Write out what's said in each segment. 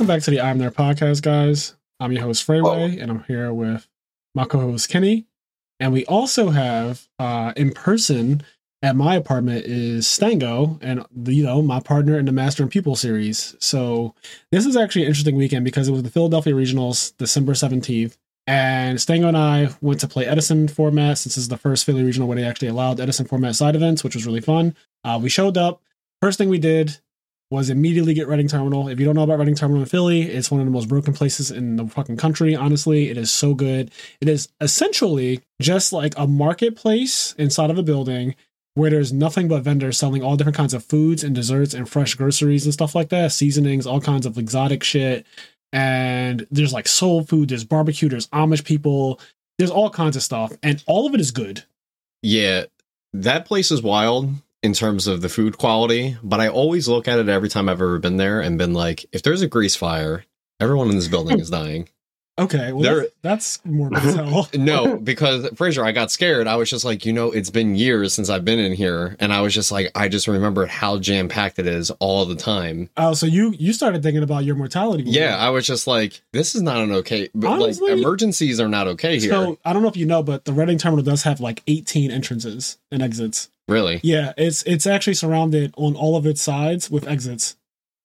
welcome back to the I'm There podcast, guys. I'm your host Freeway, and I'm here with my co-host Kenny. And we also have uh in person at my apartment is Stango, and you know my partner in the Master and Pupil series. So this is actually an interesting weekend because it was the Philadelphia Regionals, December seventeenth, and Stango and I went to play Edison format since this is the first Philly Regional where they actually allowed Edison format side events, which was really fun. Uh, we showed up. First thing we did was immediately get Reading Terminal. If you don't know about Reading Terminal in Philly, it's one of the most broken places in the fucking country. Honestly, it is so good. It is essentially just like a marketplace inside of a building where there's nothing but vendors selling all different kinds of foods and desserts and fresh groceries and stuff like that, seasonings, all kinds of exotic shit. And there's like soul food, there's barbecue, there's Amish people, there's all kinds of stuff, and all of it is good. Yeah, that place is wild in terms of the food quality, but I always look at it every time I've ever been there and been like, if there's a grease fire, everyone in this building is dying. Okay, well, There- that's, that's more hell. No, because Fraser, I got scared. I was just like, you know, it's been years since I've been in here, and I was just like, I just remember how jam packed it is all the time. Oh, so you you started thinking about your mortality. Yeah, I was just like, this is not an okay. Honestly- like, emergencies are not okay here. So I don't know if you know, but the Reading Terminal does have like 18 entrances and exits. Really, Yeah, it's it's actually surrounded on all of its sides with exits.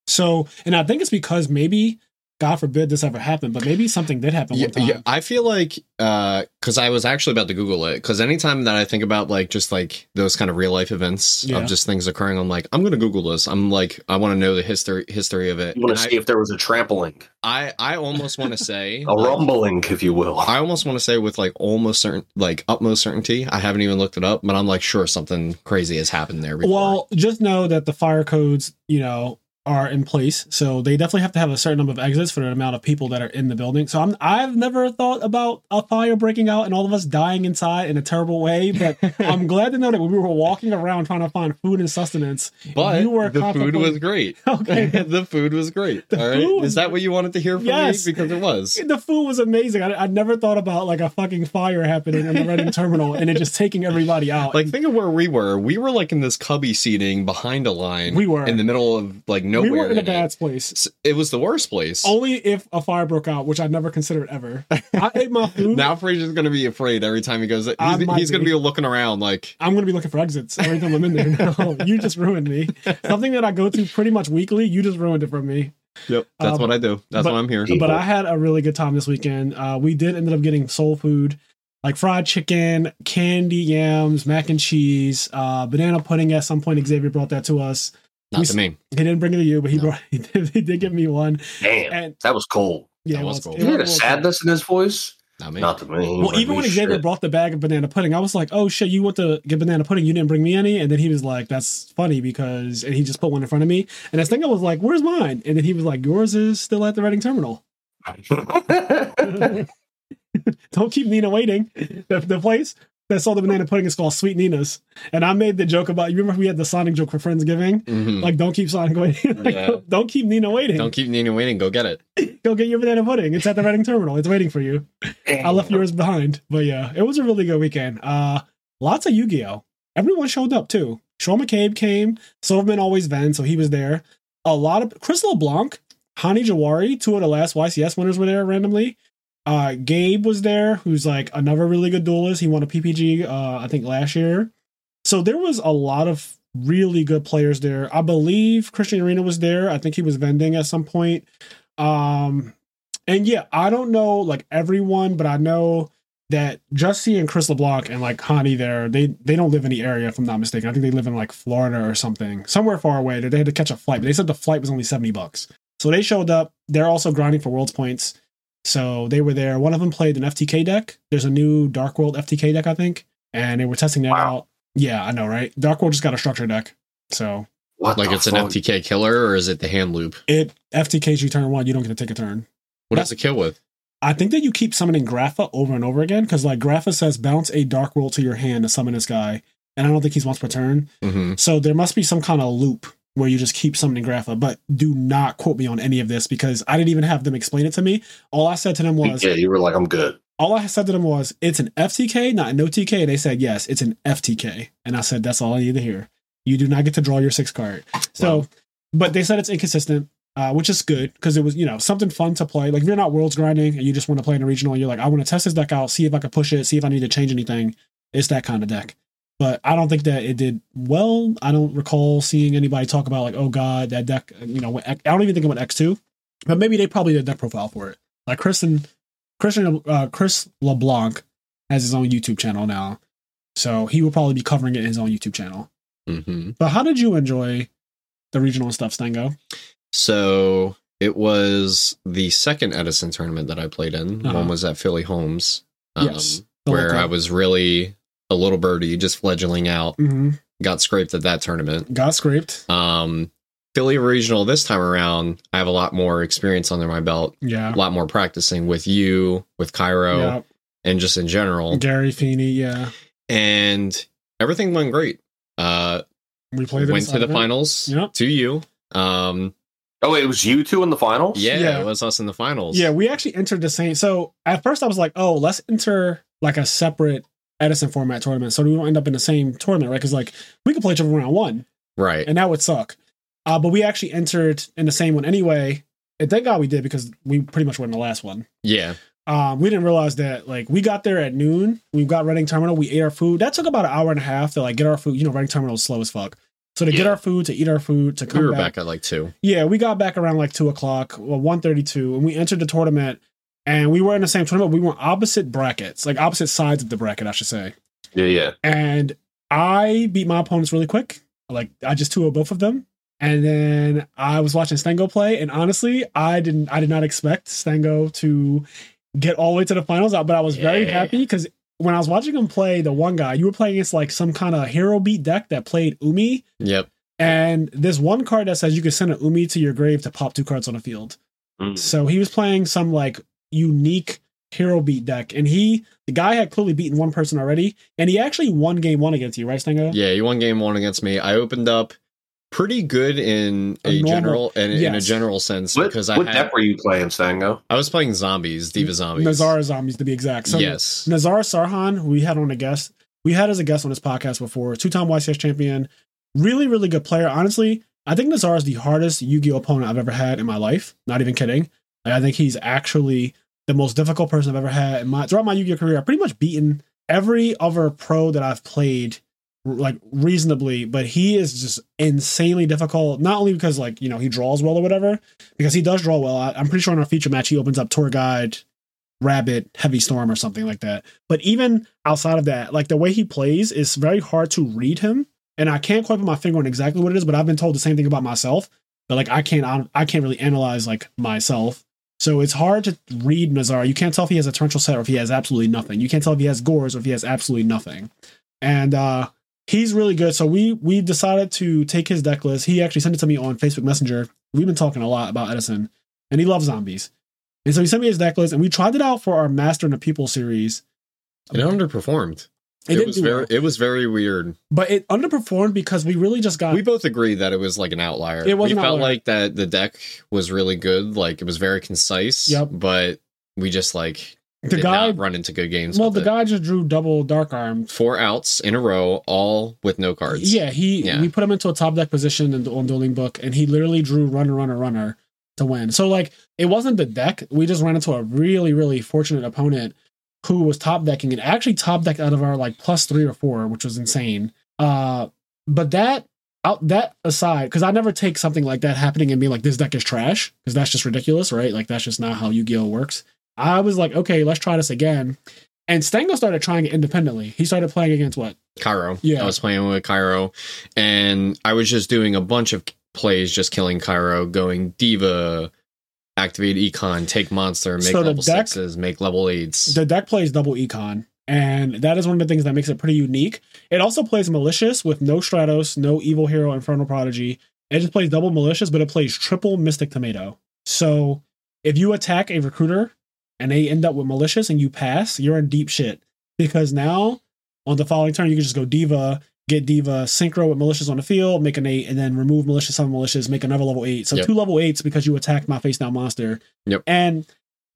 So, and I think it's because maybe, God forbid this ever happened, but maybe something did happen Yeah, one time. yeah, I feel like uh, because I was actually about to Google it because anytime that I think about like just like those kind of real life events Yeah. of just things occurring, I'm like, I'm gonna Google this. I'm like, I want to know the history history of it. You want to see if there was a trampling, I, I I almost want to say a like, rumbling, if you will. I almost want to say with like almost certain like utmost certainty. I haven't even looked it up, but I'm like sure something crazy has happened there. Before. Well, just know that the fire codes, you know, are in place. So they definitely have to have a certain number of exits for the amount of people that are in the building. So I'm I've never thought about a fire breaking out and all of us dying inside in a terrible way, but I'm glad to know that when we were walking around trying to find food and sustenance, but you were the food was great. Okay. the food was great. The all right, food is that what you wanted to hear from Yes. me? Because it was. the food was amazing. I, I never thought about like a fucking fire happening in the Reading terminal and it just taking everybody out. Like think of where we were. We were like in this cubby seating behind a line. We were. in the middle of like nowhere. we were in a it. bad place. It was the worst place. Only if a fire broke out, which I never considered ever. I ate my food. now Fraser's gonna be afraid every time he goes. He's, he's gonna be. be looking around like. I'm gonna be looking for exits every time I'm in there. No, you just ruined me. Something that I go to pretty much weekly. You just ruined it for me. Yep, that's Um, what I do. That's but- why I'm here. But I had a really good time this weekend. Uh, we did ended up getting soul food, like fried chicken, candy yams, mac and cheese, uh, banana pudding. At some point, Xavier brought that to us. Not we to me. He didn't bring it to you, but he No. brought he did, he did give me one. Damn, And that was cold. yeah, That it was was, cool. it You heard a was- sadness in his voice? Not me. Not to me. Well, Like, even when Xavier shit. brought the bag of banana pudding, I was like, "Oh shit, you went to get banana pudding? You didn't bring me any?" And then he was like, "That's funny because," and he just put one in front of me. And this thing I was like, "Where's mine?" And then he was like, "Yours is still at the Reading Terminal." Don't keep Nina waiting. The, the place that sold the banana pudding is called Sweet Nina's, and I made the joke about. You remember we had the Sonic joke for Friendsgiving? Mhm. Like, don't keep Sonic waiting. Like, Yeah. don't, don't keep Nina waiting. Don't keep Nina waiting. Go get it. Go get your banana pudding. It's at the Reading Terminal. It's waiting for you. I left yours behind. But yeah, it was a really good weekend. Uh lots of Yu-Gi-Oh! Everyone showed up too. Sean McCabe came, Silverman always vent, so he was there. A lot of Chris LeBlanc, Hani Jawari, two of the last YCS winners were there randomly. Uh Gabe was there, who's like another really good duelist. He won a PPG uh I think last year. So there was a lot of really good players there. I believe Christian Arena was there. I think he was vending at some point. Um and yeah, I don't know like everyone, but I know that Jussie and Chris LeBlanc and like Hani there, they they don't live in the area, if I'm not mistaken. I think they live in like Florida or something, somewhere far away. They had to catch a flight, but they said the flight was only 70 bucks. So they showed up. They're also grinding for world's points. So they were there. One of them played an FTK deck. There's a new Dark World FTK deck, I think, and they were testing that Wow. out. Yeah, I know, right? Dark World just got a structure deck. So What Like the it's an? FTK killer or is it the hand loop? it FTKs you turn one, you don't get to take a turn. What does it kill with? I think that you keep summoning Grapha over and over again because like Grapha says bounce a Dark World to your hand to summon this guy, and I don't think he's once per turn. hmm So there must be some kind of loop where you just keep summoning Grapha. But do not quote me on any of this because I didn't even have them explain it to me. All I said to them was, Yeah, you were like, I'm good. all I said to them was, it's an FTK, not an OTK. And they said, yes, it's an FTK. And I said, that's all I need to hear. You do not get to draw your six card. So, Wow. but they said it's inconsistent. uh, which is good because it was you know something fun to play. Like if you're not worlds grinding and you just want to play in a regional, and you're like, I want to test this deck out, see if I can push it, see if I need to change anything. It's that kind of deck. But I don't think that it did well. I don't recall seeing anybody talk about like, oh god, that deck. You know, I don't even think it went X two, but maybe they probably did deck profile for it. Like Kristen, Christian, uh, Chris LeBlanc has his own YouTube channel now, so he will probably be covering it in his own YouTube channel. hmm But how did you enjoy the regional stuff, Stango? So it was the second Edison tournament that I played in. Uh-huh. One was at Philly Homes, um, Yes, where. I was really a little birdie, just fledgling out. hmm Got scraped at that tournament. Got scraped. Um, Philly Regional this time around, I have a lot more experience under my belt, Yeah. a lot more practicing with you, with Cairo, Yeah. and just in general. Gary Feeney. Yeah. And everything went great. Uh, We played. went to the finals Yep. to you. Um, Oh, it was you two in the finals. yeah, Yeah. it was us in the finals. Yeah, we actually entered the same. So at first I was like, oh, let's enter like a separate Edison format tournament, so we don't end up in the same tournament, right? Because like we could play each other round one, right. and that would suck. Uh, but we actually entered in the same one anyway. And thank God we did because we pretty much won the last one. Yeah, Um, we didn't realize that like we got there at noon. We got Reading Terminal. We ate our food. That took about an hour and a half to like get our food. You know, Reading Terminal is slow as fuck. So to get our food, to eat our food, to come we were back, back at like two. Yeah, we got back around like two o'clock, well, one thirty-two, and we entered the tournament. And we were in the same tournament. We were opposite brackets, like opposite sides of the bracket, I should say. yeah, yeah. And I beat my opponents really quick. Like I just 2 both of them. And then I was watching Stango play, and honestly, I didn't I did not expect Stango to get all the way to the finals out, but I was very Yeah. happy because when I was watching him play the one guy, you were playing against like some kind of hero beat deck that played Umi. Yep. And this one card that says you can send an Umi to your grave to pop two cards on the field. Mm. So he was playing some like unique hero beat deck, and he the guy had clearly beaten one person already, and he actually won game one against you, right, Stango? Yeah, he won game one against me. I opened up pretty good in A a, normal- general in, in a general sense What, because I what had deck were you playing, Stango? I was playing zombies, Diva zombies. Nazar zombies to be exact. So yes. Nazar Sarhan, who we had on a guest, we had as a guest on this podcast before, two-time YCS champion, really, really good player. Honestly, I think Nazar is the hardest Yu-Gi-Oh opponent I've ever had in my life. Not even kidding. Like, I think he's actually the most difficult person I've ever had in my throughout my Yu-Gi-Oh career. I've pretty much beaten every other pro that I've played like reasonably, but he is just insanely difficult. Not only because like you know he draws well or whatever, because he does draw well. I, I'm pretty sure in our feature match he opens up tour guide, rabbit, heavy storm, or something like that. But even outside of that, like the way he plays is very hard to read him, and I can't quite put my finger on exactly what it is. But I've been told the same thing about myself. But like I can't, I can't really analyze like myself. So it's hard to read Nazar. You can't tell if he has a torrential set or if he has absolutely nothing. You can't tell if he has Gorz or if he has absolutely nothing. And uh he's really good. So we we decided to take his deck list. He actually sent it to me on Facebook Messenger. We've been talking a lot about Edison, and he loves zombies. And so he sent me his deck list, and we tried it out for our Master and the Pupil series. It underperformed. It, It, was very well, it was very weird. but it underperformed because we really just got we both agreed that it was like an outlier. It was we felt outlier. like that the deck was really good, like it was very concise. Yep. But we just like the did guy. not run into good games. Well, the it. guy just drew double dark arm. four outs in a row, all with no cards. Yeah, he Yeah. we put him into a top deck position in, on Dueling Book, and he literally drew runner, runner, runner to win. So like, it wasn't the deck. We just ran into a really, really fortunate opponent who was top decking and actually top decked out of our like plus three or four, which was insane. Uh, but that out that aside, because I never take something like that happening and be like, this deck is trash, because that's just ridiculous, right? Like that's just not how Yu-Gi-Oh works. I was like, okay, let's try this again. And Stango started trying it independently. He started playing against what? Cairo. Yeah. I was playing with Cairo, and I was just doing a bunch of plays, just killing Cairo, going Diva, activate Econ, take monster, make So level deck- sixes, make level eights. the deck plays double econ and that is one of the things that makes it pretty unique. It also plays malicious with no stratos no evil hero infernal prodigy. It just plays double malicious but it plays triple mystic tomato. So if you attack a recruiter and they end up with malicious and you pass you're in deep shit. Because now on the following turn you can just go diva get diva synchro with malicious on the field make an eight and then remove malicious summon malicious make another level eight so Yep. two level eights because you attack my face down monster Yep. and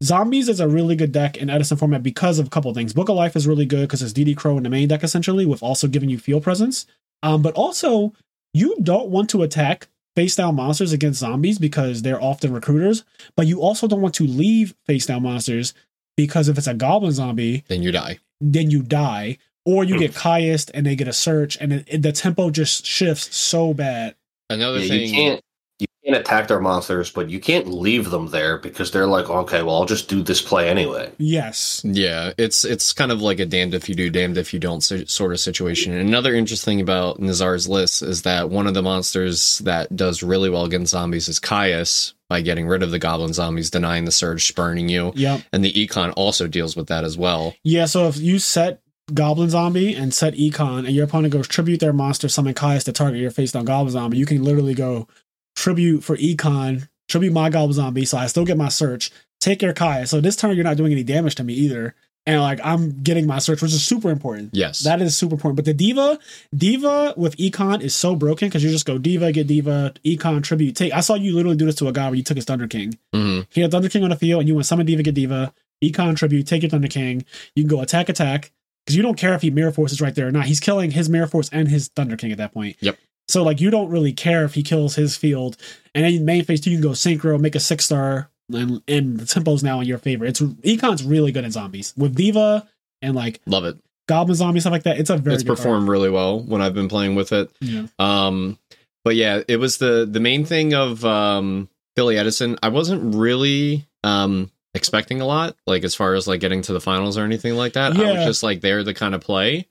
Zombies is a really good deck in Edison format because of a couple of things. Book of Life is really good because it's DD Crow in the main deck essentially, with also giving you field presence. Um, but also you don't want to attack face down monsters against zombies because they're often recruiters, but you also don't want to leave face down monsters because if it's a goblin zombie, Then you die. then you die, or you get mm. Caiused and they get a search, and it, it- the tempo just shifts so bad. Another Yeah, thing. you can't you can't attack their monsters, but you can't leave them there because they're like, okay, well, I'll just do this play anyway. Yes. Yeah, it's it's kind of like a damned if you do, damned if you don't sort of situation. And another interesting thing about Nazar's list is that one of the monsters that does really well against zombies is Caius by getting rid of the goblin zombies, denying the surge, spurning you. Yep. And the econ also deals with that as well. Yeah, so if you set Goblin Zombie and set Econ, and your opponent goes tribute their monster, summon Caius to target your face down Goblin Zombie, you can literally go tribute for Econ, tribute my Goblin Zombie, so I still get my search, take your Caius. So this turn you're not doing any damage to me either. And like I'm getting my search, which is super important. Yes. That is super important. But the Diva, Diva with Econ is so broken because you just go Diva, get Diva, Econ, tribute, take. I saw you literally do this to a guy where you took his Thunder King. Mhm. He had Thunder King on the field, and you went summon Diva, get Diva, Econ tribute, take your Thunder King. You can go attack, attack, because you don't care if he Mirror Force is right there or not. He's killing his Mirror Force and his Thunder King at that point. Yep. So like you don't really care if he kills his field, and then main phase two you can go synchro, make a six star, and and the tempo's now in your favor. It's Econ's really good at zombies with Diva and like Love it. Goblin Zombie stuff like that. It's a very it's performed really well when I've been playing with it. Yeah. Um, but yeah, it was the the main thing of um, Philly Edison. I wasn't really um, expecting a lot, like as far as like getting to the finals or anything like that. I was just like they're the kind of play.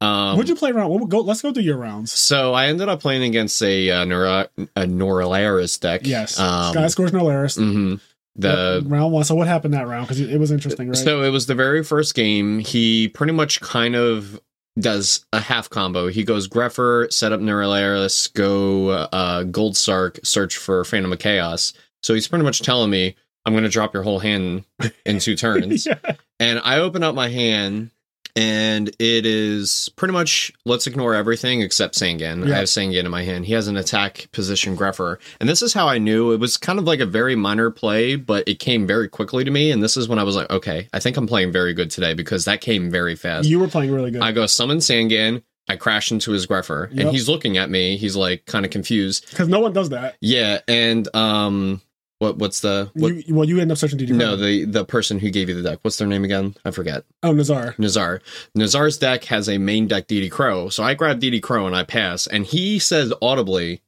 Um, What'd you play around? What, go. Let's go through your rounds. so I ended up playing against a uh, Nora, a Norleras deck. Yes. Um, Sky scores no Laris. mhm. The Yep, round one. So what happened that round? Because it, it was interesting, right? So it was the very first game. He pretty much kind of does a half combo. He goes Grepher, set up Norleras, go uh, Gold Sark, search for Phantom of Chaos. So he's pretty much telling me, I'm going to drop your whole hand in two turns. yeah. And I open up my hand, and it is pretty much let's ignore everything except Sangan. Yeah. I have Sangan in my hand. He has an attack position Grepher. And this is how I knew it was kind of like a very minor play, but it came very quickly to me. And this is when I was like, okay, I think I'm playing very good today because that came very fast. You were playing really good. I go summon Sangan. I crash into his Grepher, Yep. and he's looking at me. He's like kind of confused. Because no one does that. Yeah, and um, what what's the what? You, well, you end up searching DD. no, the the person who gave you the deck. What's their name again? I forget. oh, Nazar. Nazar. Nazar's deck has a main deck DD Crow. So I grab DD Crow and I pass, and he says audibly,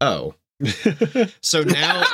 "Oh." So now,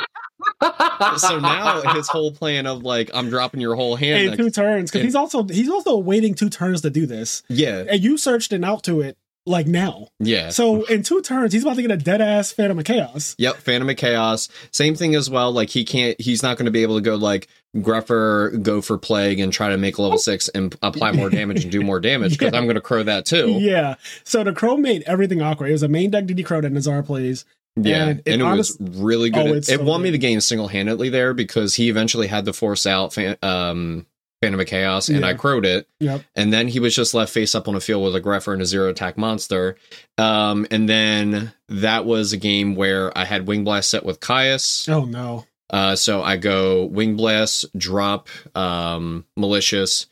so now his whole plan of like I'm dropping your whole hand. next- two turns, because he's also he's also waiting two turns to do this, yeah, and you searched and out to it like now. yeah. So in two turns, he's about to get a dead ass Phantom of Chaos. Yep, Phantom of Chaos. Same thing as well. Like he can't. He's not going to be able to go like Grepher, go for Plague, and try to make level six and apply more damage and do more damage because Yeah. I'm going to crow that too. Yeah. So the Crow made everything awkward. It was a main deck DD Crow that Nazar plays. Yeah, And and, it it honest- was really good. Oh, it it so won me the game single handedly there because he eventually had to force out um, Phantom of Chaos, and I crowed it. Yep. And then he was just left face up on a field with a Grepher and a zero attack monster. Um, and then that was a game where I had Wing Blast set with Caius. Oh no. Uh, so I go Wing Blast, drop um, Malicious,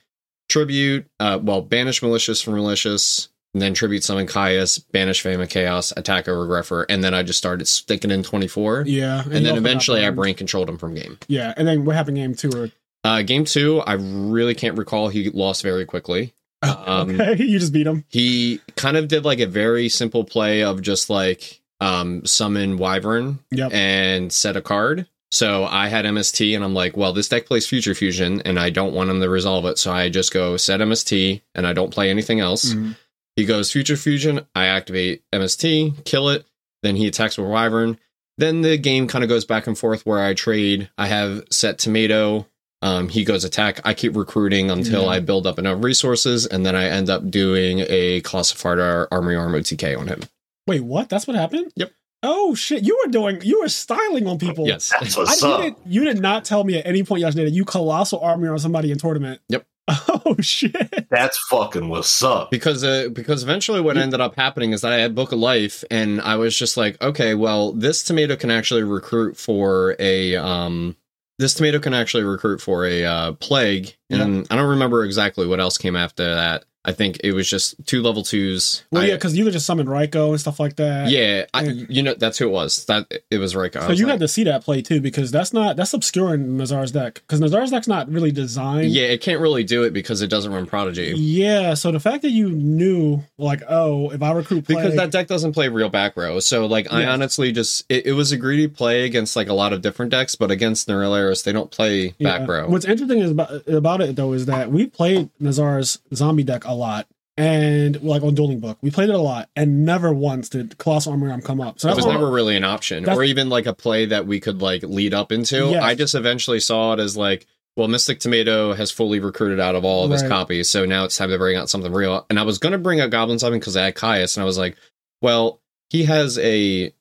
Tribute, uh, well, banish Malicious from Malicious, and then Tribute Summon Caius, banish Fame of Chaos, attack over Grepher, and then I just started sticking in 24. Yeah. And, you then eventually I brain controlled him from game. Yeah. And then what happened game two? Or, Uh, game two, I really can't recall. He lost very quickly. Um, okay. You just beat him. He kind of did like a very simple play of just like um, summon Wyvern Yep. and set a card. So I had MST and I'm like, well, this deck plays Future Fusion and I don't want him to resolve it. So I just go set MST and I don't play anything else. Mhm. He goes Future Fusion, I activate MST, kill it, then he attacks with Wyvern. Then the game kind of goes back and forth where I trade. I have set Tomato. Um, he goes attack. I keep recruiting until Yeah. I build up enough resources, and then I end up doing a Colossal Armory Arm OTK on him. Wait, what? That's what happened? Yep. Oh shit! You were doing. You were styling on people. Yes. That's I, what's you, up. did, you did not tell me at any point yesterday that you colossal armor on somebody in tournament. Yep. Oh shit! That's fucking what's up. because uh, because eventually what You- ended up happening is that I had Book of Life and I was just like, okay, well, this tomato can actually recruit for a um this tomato can actually recruit for a uh, plague, and I don't remember exactly what else came after that. I think it was just two level twos. Well, I- yeah, because you could just summon Raikou and stuff like that. yeah, I, you know that's who it was. That it was Raikou. So was you like- had to see that play too, because that's not that's obscure in Nazar's deck. Because Nazar's deck's not really designed. yeah, it can't really do it because it doesn't run Prodigy. Yeah. So the fact that you knew, like, oh, if I recruit play, because that deck doesn't play real back row. So like I honestly just it, it was a greedy play against like a lot of different decks, but against Norleras they don't play Yeah. back row. What's interesting is about, about it though is that we played Nazar's zombie deck a lot. And like on Dueling Book, we played it a lot, and never once did Colossal Armor Arm come up. So it was never really an option, or even like a play that we could like lead up into. Yes. I just eventually saw it as like, well, Mystic Tomato has fully recruited out of all of his Right. copies, so now it's time to bring out something real. And I was gonna bring out Goblin Summon because I had Caius, and I was like, well, he has a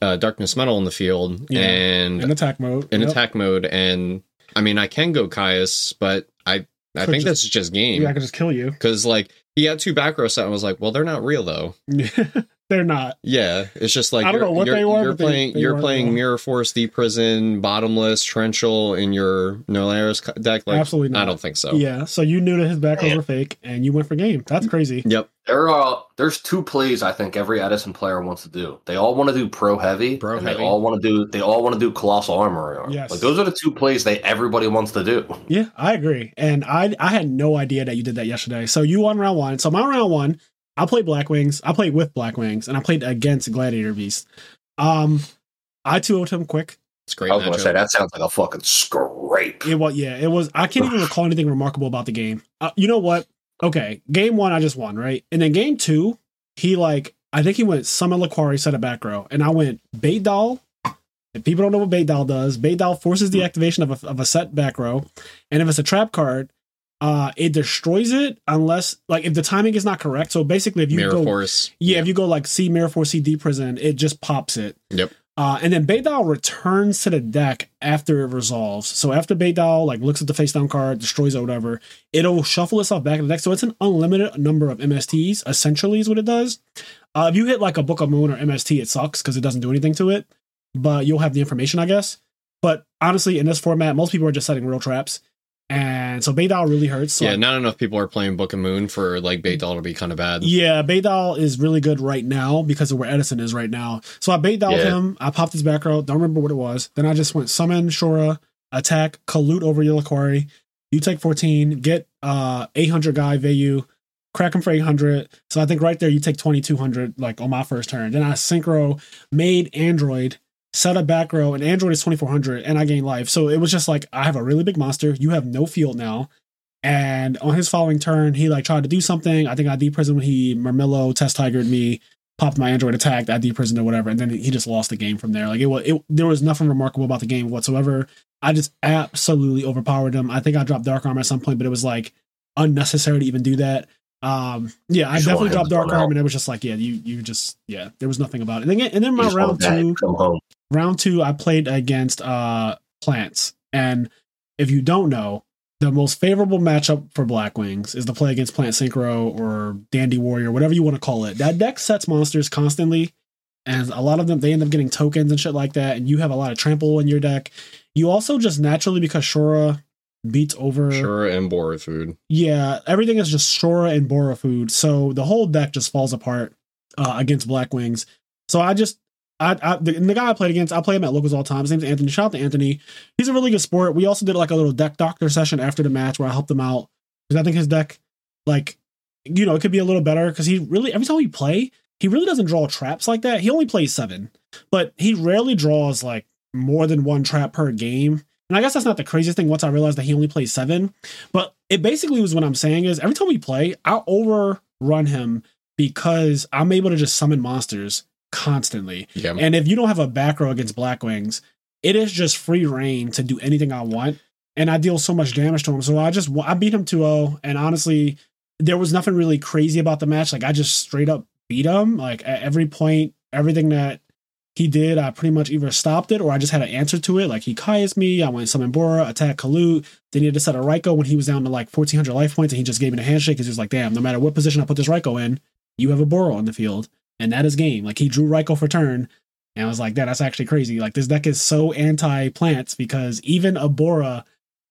uh, Darkness Metal in the field, Yeah. and in attack mode. in Yep. attack mode, and I mean, I can go Caius, but I think just- this is just game Yeah, I could just kill you. because like he had two back row set, and I was like, well, they're not real though. They're not. Yeah, it's just like I don't you're, know what they were, You're but they- playing they you're playing real. Mirror Force, Deep Prison, Bottomless, Torrential in your Norleras co- deck. Like, Absolutely not. I don't think so. Yeah. So you knew that his back rows were fake, and you went for game. That's crazy. Yep. There are there's two plays I think every Edison player wants to do. They all want to do pro heavy, Pro and heavy. they all want to do they all want to do colossal armor. Yes. Like those are the two plays they everybody wants to do. Yeah, I agree. And I I had no idea that you did that yesterday. So you won round one. So my round one, I played Black Wings. I played with Black Wings, and I played against Gladiator Beast. Um, I 2 0'd him quick. It's great I was gonna say that sounds like a fucking scrape. It was yeah, it was. I can't even recall anything remarkable about the game. Uh, you know what? Okay, game one I just won right, and then game two he like I think he went Summon Laquari set a back row, and I went Bait Doll. If people don't know what Bait Doll does, Bait Doll forces the activation of a, of a set back row, and if it's a trap card, uh, it destroys it unless like if the timing is not correct. So basically, if you Mirror go Force. yeah, if you go like C Mirror Force C D Prison, it just pops it. Yep. Uh, and then Bait Doll returns to the deck after it resolves. So after Bait Doll like looks at the face down card, destroys it, or whatever, it'll shuffle itself back in the deck. So it's an unlimited number of MSTs. Essentially, is what it does. Uh, if you hit like a Book of Moon or MST, it sucks because it doesn't do anything to it. But you'll have the information, I guess. But honestly, in this format, most people are just setting real traps, and so Bait Doll really hurts. So yeah, not enough people are playing Book of Moon for like Bait Doll to be kind of bad. yeah, Bait Doll is really good right now because of where Edison is right now. So I Bait Doll Yeah. him. I popped his back row. Don't remember what it was. Then I just went summon Shora, attack, Kalut over Yulaquari. You take 14, get uh 800 guy Vayu, crack him for 800. So I think right there you take 2200 like on my first turn. Then I synchro made Android, set a back row, and Android is 2400 and I gain life. So it was just like I have a really big monster. You have no field now. And on his following turn, he like tried to do something. I think I deprisoned when he Murmillo test tigered me, popped my android attacked, I deprisoned or whatever, and then he just lost the game from there. Like it was, it, there was nothing remarkable about the game whatsoever. I just absolutely overpowered him. I think I dropped dark arm at some point, but it was like unnecessary to even do that. Um, yeah, I definitely dropped dark arm, and it was just like, yeah, you you just yeah, there was nothing about it. And then and then my round two, round two, I played against uh plants. And if you don't know, the most favorable matchup for Black Wings is to play against Plant Synchro or Dandy Warrior, whatever you want to call it. That deck sets monsters constantly, and a lot of them they end up getting tokens and shit like that. And you have a lot of trample in your deck. You also just naturally because Shora beats over Sure, and Bora Food. yeah, everything is just Shora and Bora food. So the whole deck just falls apart uh, against Black Wings. So I just, I, I the, the guy I played against, I play him at locals all the time. His name's Anthony. Shout out to Anthony. He's a really good sport. We also did like a little deck doctor session after the match where I helped him out because I think his deck, like, you know, it could be a little better because he really every time we play, he really doesn't draw traps like that. He only plays seven, but he rarely draws like more than one trap per game. And I guess that's not the craziest thing once I realized that he only plays seven. But it basically was what I'm saying is every time we play, I'll overrun him because I'm able to just summon monsters constantly. Yeah. And if you don't have a back row against Black Wings, it is just free reign to do anything I want. And I deal so much damage to him. So I just, I beat him 2 0. And honestly, there was nothing really crazy about the match. Like I just straight up beat him. Like at every point, everything that he did, I pretty much either stopped it or I just had an answer to it. Like he Kai's me, I went summon Bora, attack Kalut. Then he had to set a Raikou when he was down to like 1400 life points and he just gave me the handshake because he was like, damn, no matter what position I put this Raikou in, you have a Bora on the field. And that is game. Like he drew Raikou for turn. And I was like, that, that's actually crazy. Like this deck is so anti plants because even a Bora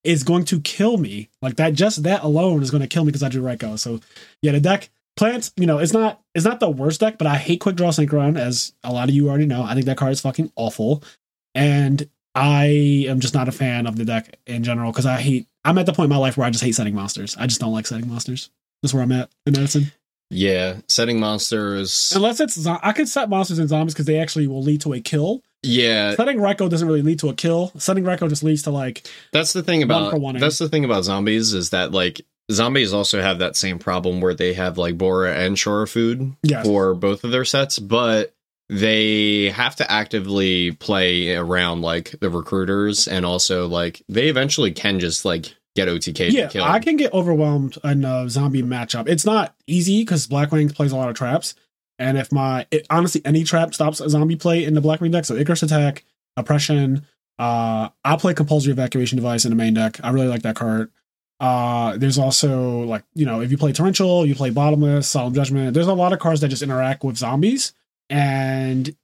is going to kill me. Like that, just that alone is going to kill me because I drew Raikou. So yeah, the deck plants, you know, it's not it's not the worst deck, but I hate quick draw synchron, as a lot of you already know. I think that card is fucking awful, and I am just not a fan of the deck in general because I hate. I'm at the point in my life where I just hate setting monsters. I just don't like setting monsters. That's where I'm at in Edison. Yeah, setting monsters. Unless it's I could set monsters and zombies because they actually will lead to a kill. Yeah, Setting Raikou doesn't really lead to a kill. Setting Raikou just leads to like that's the thing about one, that's the thing about zombies is that like zombies also have that same problem where they have like Bora and Shora food yes, for both of their sets, but they have to actively play around like the recruiters and also like they eventually can just like get OTK yeah. kill. I can get overwhelmed in a zombie matchup. It's not easy because Blackwing plays a lot of traps, and if my it, honestly any trap stops a zombie play in the Blackwing deck, so Icarus attack, oppression. Uh, I play compulsory evacuation device in the main deck. I really like that card. Uh, there's also like you know if you play torrential, you play bottomless, solemn judgment. There's a lot of cards that just interact with zombies, and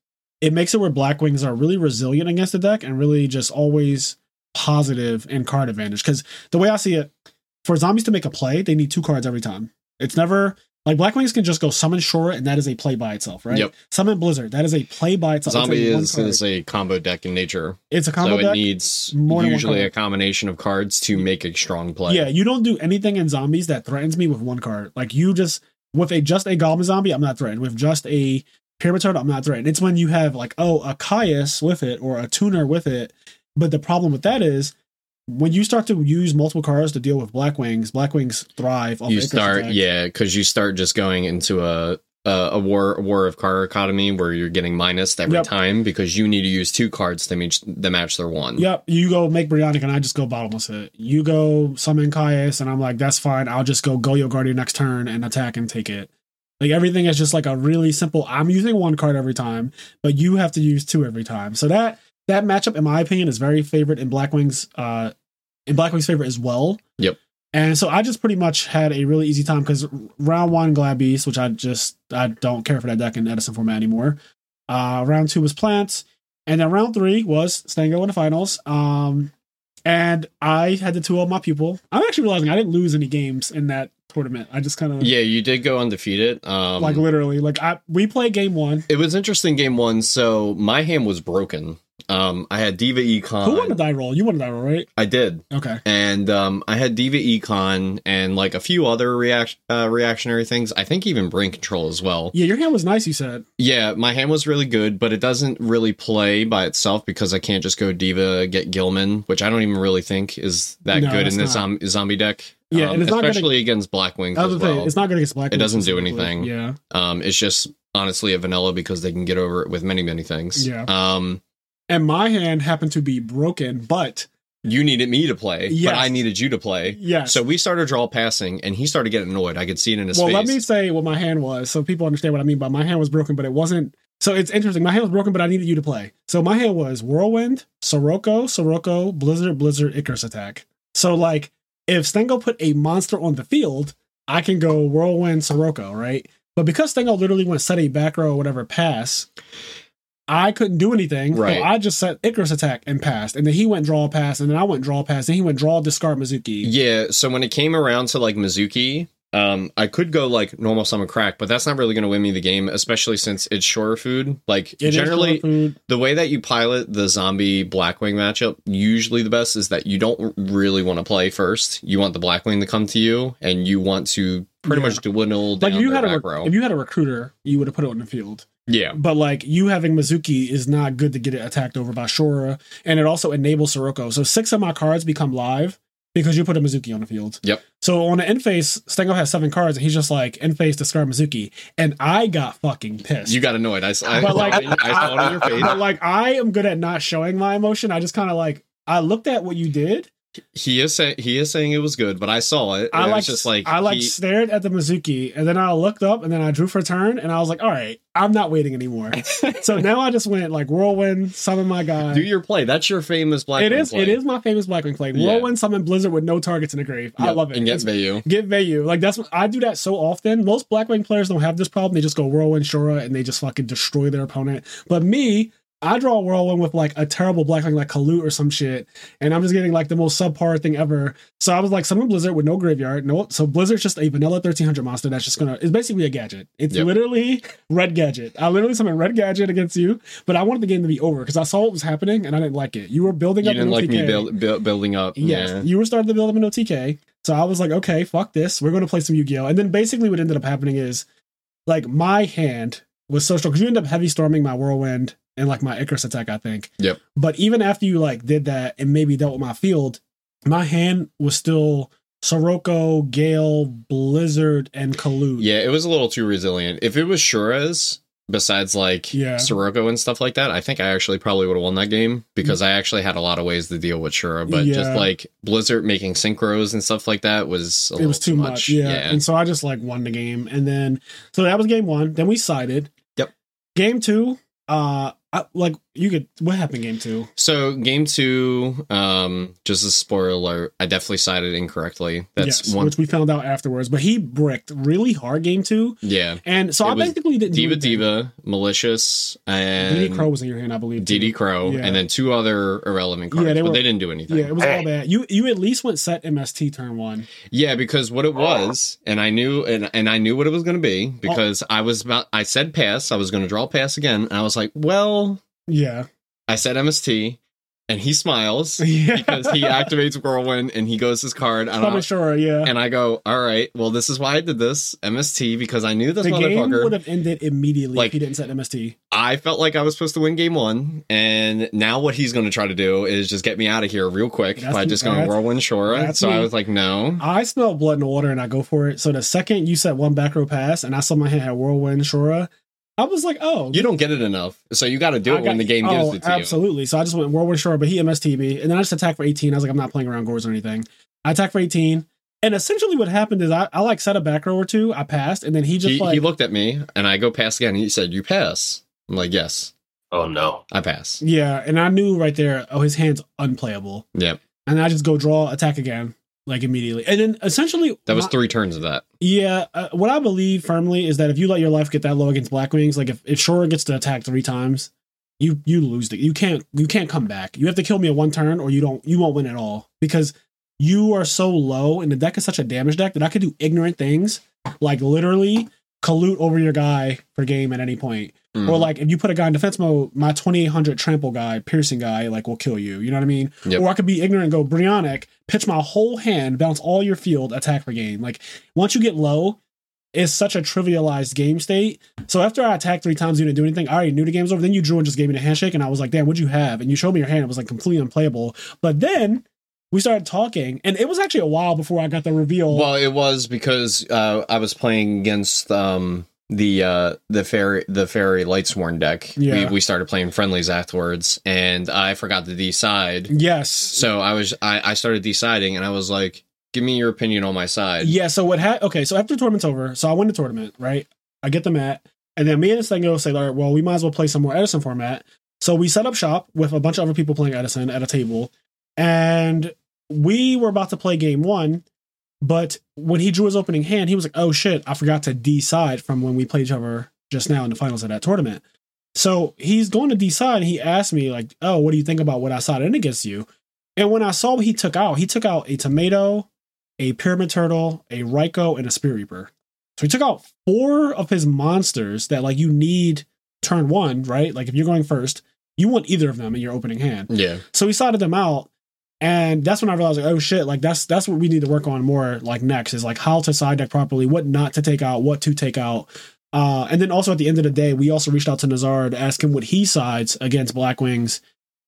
it makes it where Black Wings are really resilient against the deck and really just always positive in card advantage. Because the way I see it, for zombies to make a play, they need two cards every time. It's never like Black Wings can just go summon Shora, and that is a play by itself, right? Yep. Summon Blizzard, that is a play by itself. Zombie one is, is a combo deck in nature, it's a combo so it needs more usually a combination of cards to make a strong play. Yeah, you don't do anything in zombies that threatens me with one card. Like you just with a just a goblin zombie, I'm not threatened. With just a pyramid turtle, I'm not threatened. It's when you have like oh a Caius with it or a tuner with it. But the problem with that is when you start to use multiple cards to deal with black wings, black wings thrive. You start attack. yeah because you start just going into a a, a war a war of card economy where you're getting minus every Yep. time because you need to use two cards to match to match their one. Yep, you go make Brionac and I just go bottomless it. You go summon Caius and I'm like, that's fine. I'll just go go Goyo Guardian next turn and attack and take it. Like everything is just like a really simple. I'm using one card every time, but you have to use two every time. So that that matchup, in my opinion, is very favorite in Blackwing's uh in Blackwing's favor as well. Yep. And so I just pretty much had a really easy time because round one Glad Beast, which I just I don't care for that deck in Edison format anymore. Uh round two was plants. And then round three was Stango in the finals. Um and I had to 2 of my people. I'm actually realizing I didn't lose any games in that tournament. I just kind of Yeah, you did go undefeated. Um, like literally like I we played game one. it was interesting game one. So my hand was broken. Um, I had Diva Econ. Who won the die roll? You won the die roll, right? I did, Okay. and um, I had Diva Econ and like a few other reaction uh, reactionary things. I think even brain control as well. Yeah, your hand was nice. You said. Yeah, my hand was really good, but it doesn't really play by itself because I can't just go Diva get Gilman, which I don't even really think is that No, good in this zom- zombie deck. Yeah, um, and it's not gonna- especially against Black Wings as well. it's not going get black. It doesn't do anything. Yeah. Um, it's just honestly a vanilla because they can get over it with many many things. Yeah. Um, And my hand happened to be broken, but you needed me to play, Yes. but I needed you to play. Yeah. So we started draw passing, and he started getting annoyed. I could see it in his well, face. Well, let me say what my hand was so people understand what I mean by my hand was broken, but it wasn't. So it's interesting. My hand was broken, but I needed you to play. So my hand was Whirlwind, Sirocco, Sirocco, Blizzard, Blizzard, Icarus attack. So like if Stango put a monster on the field, I can go Whirlwind, Sirocco, right? But because Stango literally went set a back row or whatever pass, I couldn't do anything. Right. So I just set Icarus attack and passed. And then he went draw pass, and then I went draw pass, and he went draw discard Mizuki. Yeah, so when it came around to like Mizuki, um, I could go like normal summon crack, but that's not really going to win me the game, especially since it's shore food. Like It generally, food. the way that you pilot the zombie Blackwing matchup, usually the best is that you don't really want to play first. You want the Blackwing to come to you, and you want to pretty Yeah. much dwindle down like if you had a rec- if you had a recruiter, you would have put it on the field. Yeah, But like you having Mizuki is not good to get it attacked over by Shora, and it also enables Sirocco. So six of my cards become live because you put a Mizuki on the field. Yep. So on the end phase, Stango has seven cards, and he's just like end phase discard Mizuki, and I got fucking pissed. you got annoyed. I, I, But, like- I saw it in your face. but like I am good at not showing my emotion. I just kind of like I looked at what you did. He is saying he is saying it was good, but I saw it. I like was just like I like he- stared at the Mizuki, and then I looked up, and then I drew for turn, and I was like, all right, I'm not waiting anymore. so now I just went like whirlwind, summon my guy. do your play. That's your famous Blackwing it is play. it is my famous Blackwing play. Yeah. Whirlwind summon Blizzard with no targets in the grave. I love it. And get Vayu. Get Vayu. Like that's what I do that so often. Most Blackwing players don't have this problem. They just go Whirlwind Shura and they just fucking destroy their opponent. But me, I draw a whirlwind with like a terrible black like Kalut or some shit, and I'm just getting like the most subpar thing ever. So I was like, summon Blizzard with no graveyard. No, so Blizzard's just a vanilla 1300 monster that's just gonna. It's basically a gadget. It's Yep. literally red gadget. I literally summoned red gadget against you, but I wanted the game to be over because I saw what was happening and I didn't like it. You were building You up. didn't an like me build, build, building up. Yes, Yeah. you were starting to build up an OTK. So I was like, okay, fuck this. We're going to play some Yu-Gi-Oh. And then basically what ended up happening is like my hand was so strong because you end up heavy storming my whirlwind and like my Icarus attack, I think. Yep. But even after you like did that and maybe dealt with my field, my hand was still Sirocco, Gale, Blizzard, and Kalut. Yeah, it was a little too resilient. If it was Shura's, besides like Yeah. Sirocco and stuff like that, I think I actually probably would have won that game because I actually had a lot of ways to deal with Shura. But just like Blizzard making synchros and stuff like that was a it was too much. Yeah. And so I just like won the game. And then so that was game one. Then we sided. Yep. Game two, uh I, like you could what happened game two? So game two, um, just a spoiler alert, I definitely cited incorrectly. That's yes, one. which we found out afterwards. But he bricked really hard game two. yeah, And so It I basically didn't Diva. Diva, malicious, and DD Crow was in your hand, I believe. too. DD Crow, Yeah. and then two other irrelevant Yeah, cards, they but they didn't do anything. Yeah, it was all bad. You you at least went set MST turn one. Yeah, because what it was, and I knew, and, and I knew what it was going to be because I was about, I said pass, I was going to draw pass again, and I was like, well, Yeah. I said MST, and he smiles Yeah. because he activates Whirlwind and he goes his card, and, Probably I, sure, yeah. and I go, all right, well, this is why I did this MST because I knew this the game motherfucker. would have ended immediately Like- if he didn't set MST. I felt like I was supposed to win game one, and now what he's going to try to do is just get me out of here real quick That's- by just going Whirlwind Shora. So I was like, no. I smell blood in the water and I go for it. So the second you set one back row pass and I saw my hand had whirlwind Shora, I was like, oh, You don't get it enough, so you got to do it got- when the game oh, gives it to you. absolutely. So I just went whirlwind Shora, but he MST me, and then I just attacked for 18. I was like, I'm not playing around Gorz or anything. I attacked for 18. And essentially what happened is I, I like set a back row or two, I passed, and then he just he, like he looked at me and I go pass again. And he said, "You pass." I'm like, "Yes, Oh no. I pass." Yeah, and I knew right there, oh, his hand's unplayable. Yep, And I just go draw, attack again, like immediately. And then essentially that was three turns of that. Yeah, uh, what I believe firmly is that if you let your life get that low against Black Wings, like if, if Shora gets to attack three times, you you lose the you can't you can't come back. You have to kill me at one turn or you don't you won't win at all because you are so low and the deck is such a damage deck that I could do ignorant things like literally Kalut over your guy for game at any point. Mm. Or like if you put a guy in defense mode, my 2800 trample guy, piercing guy, like will kill you. You know what I mean? Yep. Or I could be ignorant and go Brionac, pitch my whole hand, bounce all your field, attack for game. Like once you get low, it's such a trivialized game state. So after I attacked three times, you didn't do anything. I already knew the game's over. Then you drew and just gave me the handshake, and I was like, "Damn, what'd you have?" And you showed me your hand. It was like completely unplayable. But then we started talking, and it was actually a while before I got the reveal. well, it was because uh, I was playing against um, the uh, the fairy the fairy lightsworn deck. Yeah. We, we started playing friendlies afterwards, and I forgot to decide. yes. So I was I, I started deciding, and I was like, "Give me your opinion on my side." Yeah. So what had okay? So after the tournament's over, so I win the tournament, right? I get the mat, and then me and this thing go say, "All right, well, we might as well play some more Edison format." So we set up shop with a bunch of other people playing Edison at a table, and we were about to play game one. But when he drew his opening hand, he was like, "Oh shit, I forgot to decide from when we played each other just now in the finals of that tournament." So he's going to decide. And he asked me like, "Oh, what do you think about what I sided in against you?" And when I saw what he took out, he took out a tomato, a pyramid turtle, a Ryko, and a Spirit Reaper. So he took out four of his monsters that like you need turn one, right? Like if you're going first, you want either of them in your opening hand. Yeah. So he sided them out, and that's when I realized like, oh shit, like that's that's what we need to work on more like next is like how to side deck properly, what not to take out, what to take out. Uh, and then also at the end of the day, we also reached out to Nazar to ask him what he sides against Black Wings,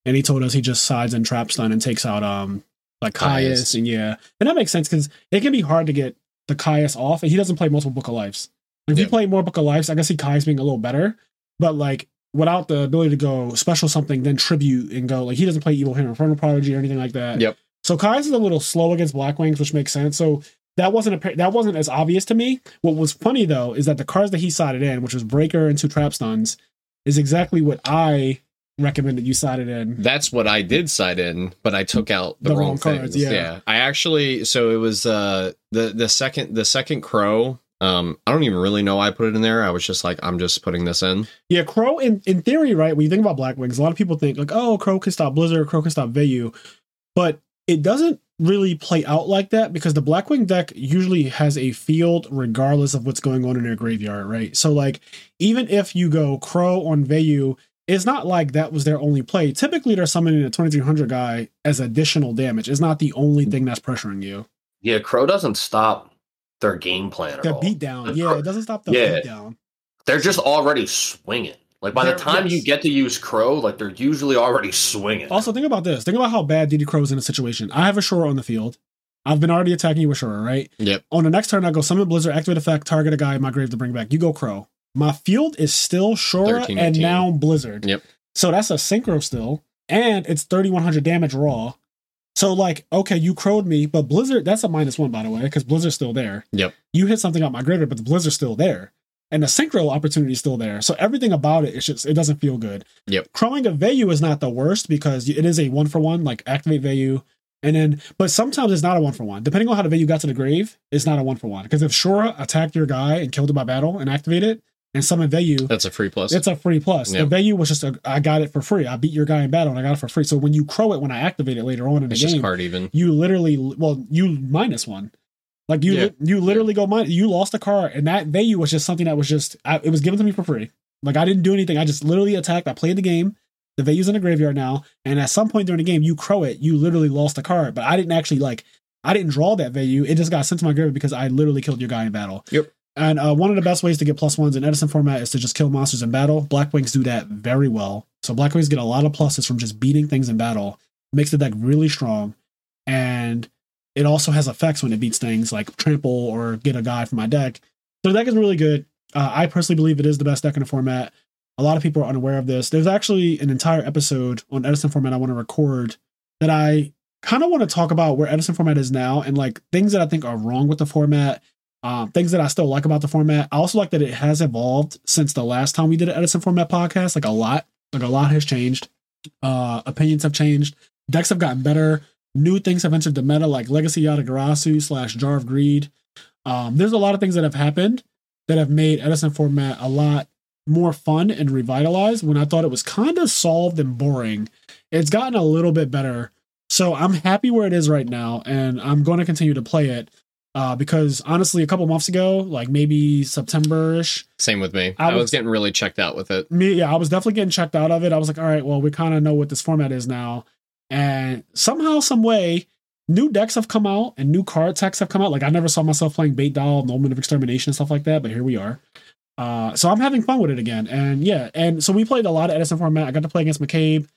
and he told us he just sides in Trap Stun and takes out um like. Caius, and yeah, and that makes sense because it can be hard to get the Caius off, and he doesn't play multiple Book of Lives. If Yeah. you play more Book of Lives, I can see Caius being a little better, but like without the ability to go special something, then tribute and go like he doesn't play Evil Hero, Infernal Prodigy or anything like that. Yep. So Caius is a little slow against Black Wings, which makes sense. So that wasn't a that wasn't as obvious to me. What was funny though is that the cards that he sided in, which was Breaker and two Trap Stuns, is exactly what I recommended you sided in. That's what I did side in, but I took out the, The wrong, wrong cards, things. yeah. I actually so it was uh the the second the second crow Um, I don't even really know why I put it in there. I was just like, I'm just putting this in. Yeah, Crow in, in theory, right? When you think about Black Wings, a lot of people think like, oh, Crow can stop Blizzard, Crow can stop Vayu. But it doesn't really play out like that because the Blackwing deck usually has a field regardless of what's going on in their graveyard, right? So like even if you go Crow on Vayu, it's not like that was their only play. Typically they're summoning a 2300 guy as additional damage. It's not the only thing that's pressuring you. Yeah, Crow doesn't stop their game plan at The beat down. Yeah, it uh, doesn't stop the Yeah. beat down. They're just already swinging. Like by They're- the time yes. you get to use Crow, like they're usually already swinging. Also, think about this. Think about how bad DD Crow is in a situation. I have a Shura on the field. I've been already attacking you with Shura, right? Yep. On the next turn, I go summon Blizzard, activate effect, target a guy in my grave to bring back. You go Crow. My field is still Shura 13, and 18. now Blizzard. Yep. So that's a synchro still, and it's 3100 damage raw. So like, okay, you crowed me, but Blizzard, that's a minus one by the way, because Blizzard's still there. Yep. You hit something out my graveyard, but the Blizzard's still there. And the synchro opportunity is still there. So everything about it, it's just it doesn't feel good. Yep. Crowing a Vayu is not the worst because it is a one for one, like activate Vayu. And then, but sometimes it's not a one for one. Depending on how the Vayu got to the grave, it's not a one for one. Because if Shura attacked your guy and killed it by battle and activated and summoned Vayu, That's a free plus. it's a free plus. Yeah. The Vayu was just a, I got it for free. I beat your guy in battle and I got it for free. So when you crow it when I activate it later on in the it's just game, card even. you literally, well, you minus one. Like you, Yeah. you literally go minus. You lost a card, and that Vayu was just something that was just, I, it was given to me for free. Like I didn't do anything. I just literally attacked. I played the game. The Vayu's in the graveyard now, and at some point during the game, you crow it. You literally lost a card, but I didn't actually like. I didn't draw that Vayu. It just got sent to my graveyard because I literally killed your guy in battle. Yep. And uh, one of the best ways to get plus ones in Edison format is to just kill monsters in battle. Blackwings do that very well. So Blackwings get a lot of pluses from just beating things in battle. Makes the deck really strong. And it also has effects when it beats things like trample or get a guy from my deck. So the deck is really good. Uh, I personally believe it is the best deck in the format. A lot of people are unaware of this. There's actually an entire episode on Edison format I want to record that I kind of want to talk about where Edison format is now and like things that I think are wrong with the format, um, things that I still like about the format. I also like that it has evolved since the last time we did an Edison format podcast. Like a lot, like a lot has changed. Uh, opinions have changed. Decks have gotten better. New things have entered the meta, like Legacy Yatagarasu slash Jar of Greed. Um, there's a lot of things that have happened that have made Edison format a lot more fun and revitalized. When I thought it was kind of solved and boring, it's gotten a little bit better. So I'm happy where it is right now, and I'm going to continue to play it. Uh, because honestly, a couple months ago, like maybe September ish, Same with me. I I was, was- getting really checked out with it. me, yeah, I was definitely getting checked out of it. I was like, all right, well, we kind of know what this format is now. And somehow, some way, new decks have come out and new card techs have come out. Like I never saw myself playing Bait Doll, Moment of Extermination, and stuff like that, but here we are. Uh, so I'm having fun with it again. And yeah, and so we played a lot of Edison format. I got to play against McCabe.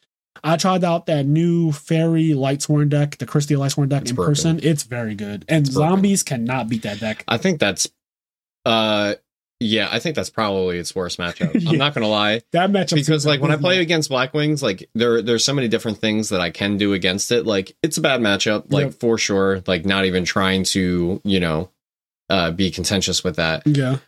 I tried out that new Fairy Lightsworn deck, the Christia Lightsworn deck It's in broken. person. It's very good. And It's broken. zombies cannot beat that deck. I think that's, uh, yeah, I think that's probably its worst matchup. Yeah. I'm not gonna lie, That matchup because like when I play against Black Wings, like there there's so many different things that I can do against it. Like it's a bad matchup, like Yep. for sure. Like not even trying to you know, uh, be contentious with that. yeah,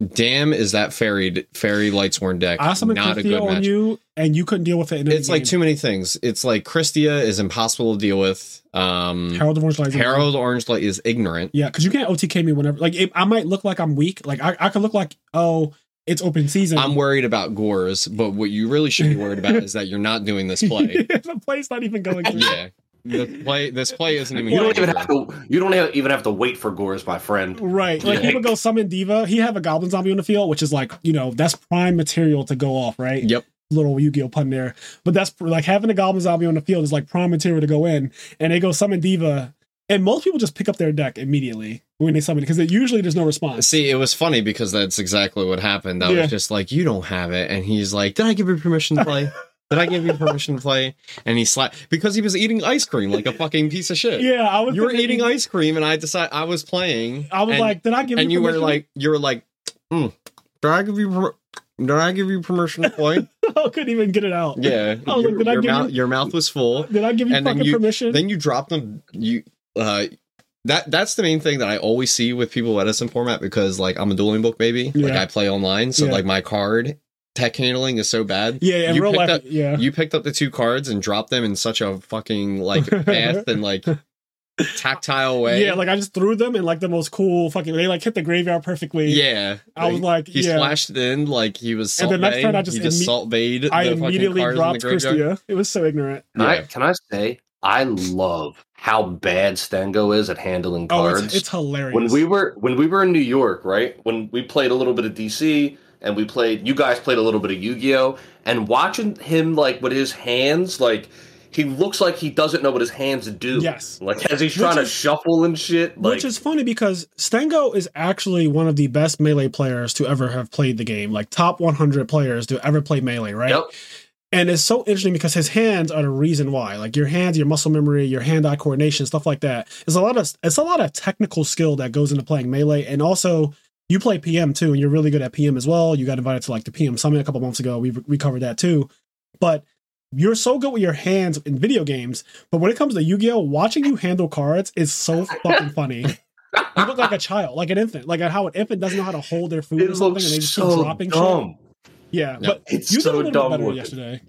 damn, is that fairy fairy Lightsworn deck I summoned not a good on match? you, and you couldn't deal with it. It's like game. too many things. It's like Christia is impossible to deal with. Um, Herald of Orange Light. Herald Orange Light is ignorant. Yeah, because you can't OTK me whenever. Like, it, I might look like I'm weak. Like, I, I could look like, oh, it's open season. I'm worried about Gorz, but what you really should be worried about is that you're not doing this play. the play's not even going through. yeah, the play. This play isn't even. You don't even have to. You don't have- even have to wait for Gorz, my friend. Right. Like, Yeah. he would go summon Diva. He have a Goblin Zombie on the field, which is like, you know, that's prime material to go off, right? Yep. Little Yu Gi Oh pun there. But that's like having a Goblin Zombie on the field is like prime material to go in. And they go summon Diva. And most people just pick up their deck immediately when they summon it because usually there's no response. See, it was funny because that's exactly what happened. I Yeah. was just like, "You don't have it," and he's like, "Did I give you permission to play? Did I give you permission to play?" And he slapped because he was eating ice cream like a fucking piece of shit. Yeah, I was. you were eating ice cream, and I decided I was playing. I was and- like, did I give you permission?" and you you were like, you were like, mm, "Did I give you? Per- did I give you permission to play?" I couldn't even get it out. Yeah, I was like, your, did I give mouth, you- your mouth was full. Did I give you fucking you- permission? Then you dropped them. You uh, that that's the main thing that I always see with people at Edison format because like I'm a dueling book baby. Like I play online, so Yeah. like my card tech handling is so bad. yeah, in you real picked life, up- yeah. You picked up the two cards and dropped them in such a fucking like fast and like tactile way. Yeah, like I just threw them in like the most cool fucking. They like hit the graveyard perfectly. yeah. I was like, he yeah. splashed in like he was And salt the next bay. turn I just he just salt bayed I the immediately cards dropped graveyard. Christia. It was so ignorant. Can, I, can I say I love how bad Stango is at handling Oh, cards. it's, it's hilarious. when we were when we were in New York, right? When we played a little bit of DC and we played you guys played a little bit of Yu-Gi-Oh! and watching him like with his hands, like he looks like he doesn't know what his hands do. Yes. Like as he's trying to shuffle and shit. Like Which is funny because Stango is actually one of the best melee players to ever have played the game, like top 100 players to ever play melee, right? Yep. And it's so interesting because his hands are the reason why. Like your hands, your muscle memory, your hand-eye coordination, stuff like that. It's a lot of it's a lot of technical skill that goes into playing melee. And also, you play PM too, and you're really good at PM as well. You got invited to like the PM summit a couple months ago. We we covered that too. But you're so good with your hands in video games, but when it comes to Yu-Gi-Oh, watching you handle cards is so fucking funny. You look like a child, like an infant, like how an infant doesn't know how to hold their food it or something, and they just so keep dropping shit. dumb. Yeah, Yep. but It's you did a so little bit dumb better yesterday.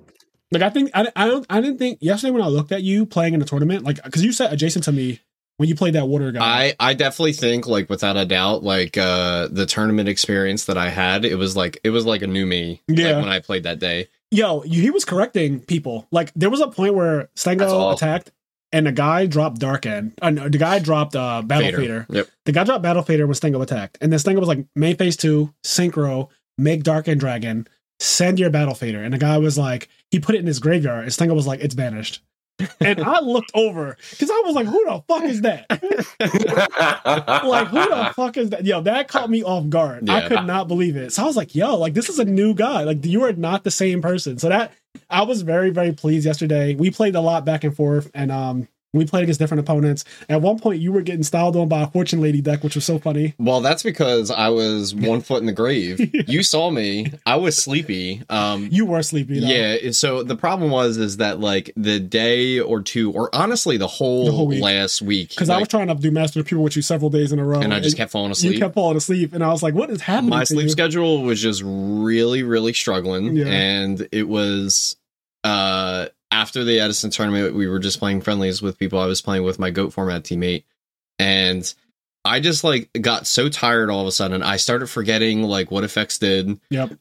Like I think I, I don't I didn't think yesterday when I looked at you playing in the tournament, like because you sat adjacent to me when you played that water guy. I I definitely think like without a doubt like uh the tournament experience that I had it was like it was like a new me like, Yeah. when I played that day. Yo, he was correcting people. Like there was a point where awesome. attacked, and the guy dropped Dark End. Uh, the guy dropped uh, Battle Fader. Fader. Yep. The guy dropped Battle Fader when Stango attacked, and then Stango was like, main phase two, synchro, make Dark End Dragon, send your Battle Fader, and the guy was like, he put it in his graveyard, and Stango was like, it's banished. And I looked over because I was like, who the fuck is that? like who the fuck is that? Yo, that caught me off guard. I could not believe it. So I was like, yo, like this is a new guy. Like you are not the same person. So that I was very, very pleased yesterday. We played a lot back and forth and um we played against different opponents. At one point you were getting styled on by a Fortune Lady deck, which was so funny. Well, that's because I was one foot in the grave. You saw me. I was sleepy. Um You were sleepy though. yeah, so the problem was is that like the day or two or honestly the whole, The whole week. last week Because I was trying to do Master of Pure with you several days in a row. and I just kept falling asleep. you kept falling asleep and I was like, what is happening? my sleep you? schedule was just really really struggling Yeah. and it was uh after the edison tournament we were just playing friendlies with people i was playing with my goat format teammate and i just like got so tired all of a sudden i started forgetting like what effects did Yep.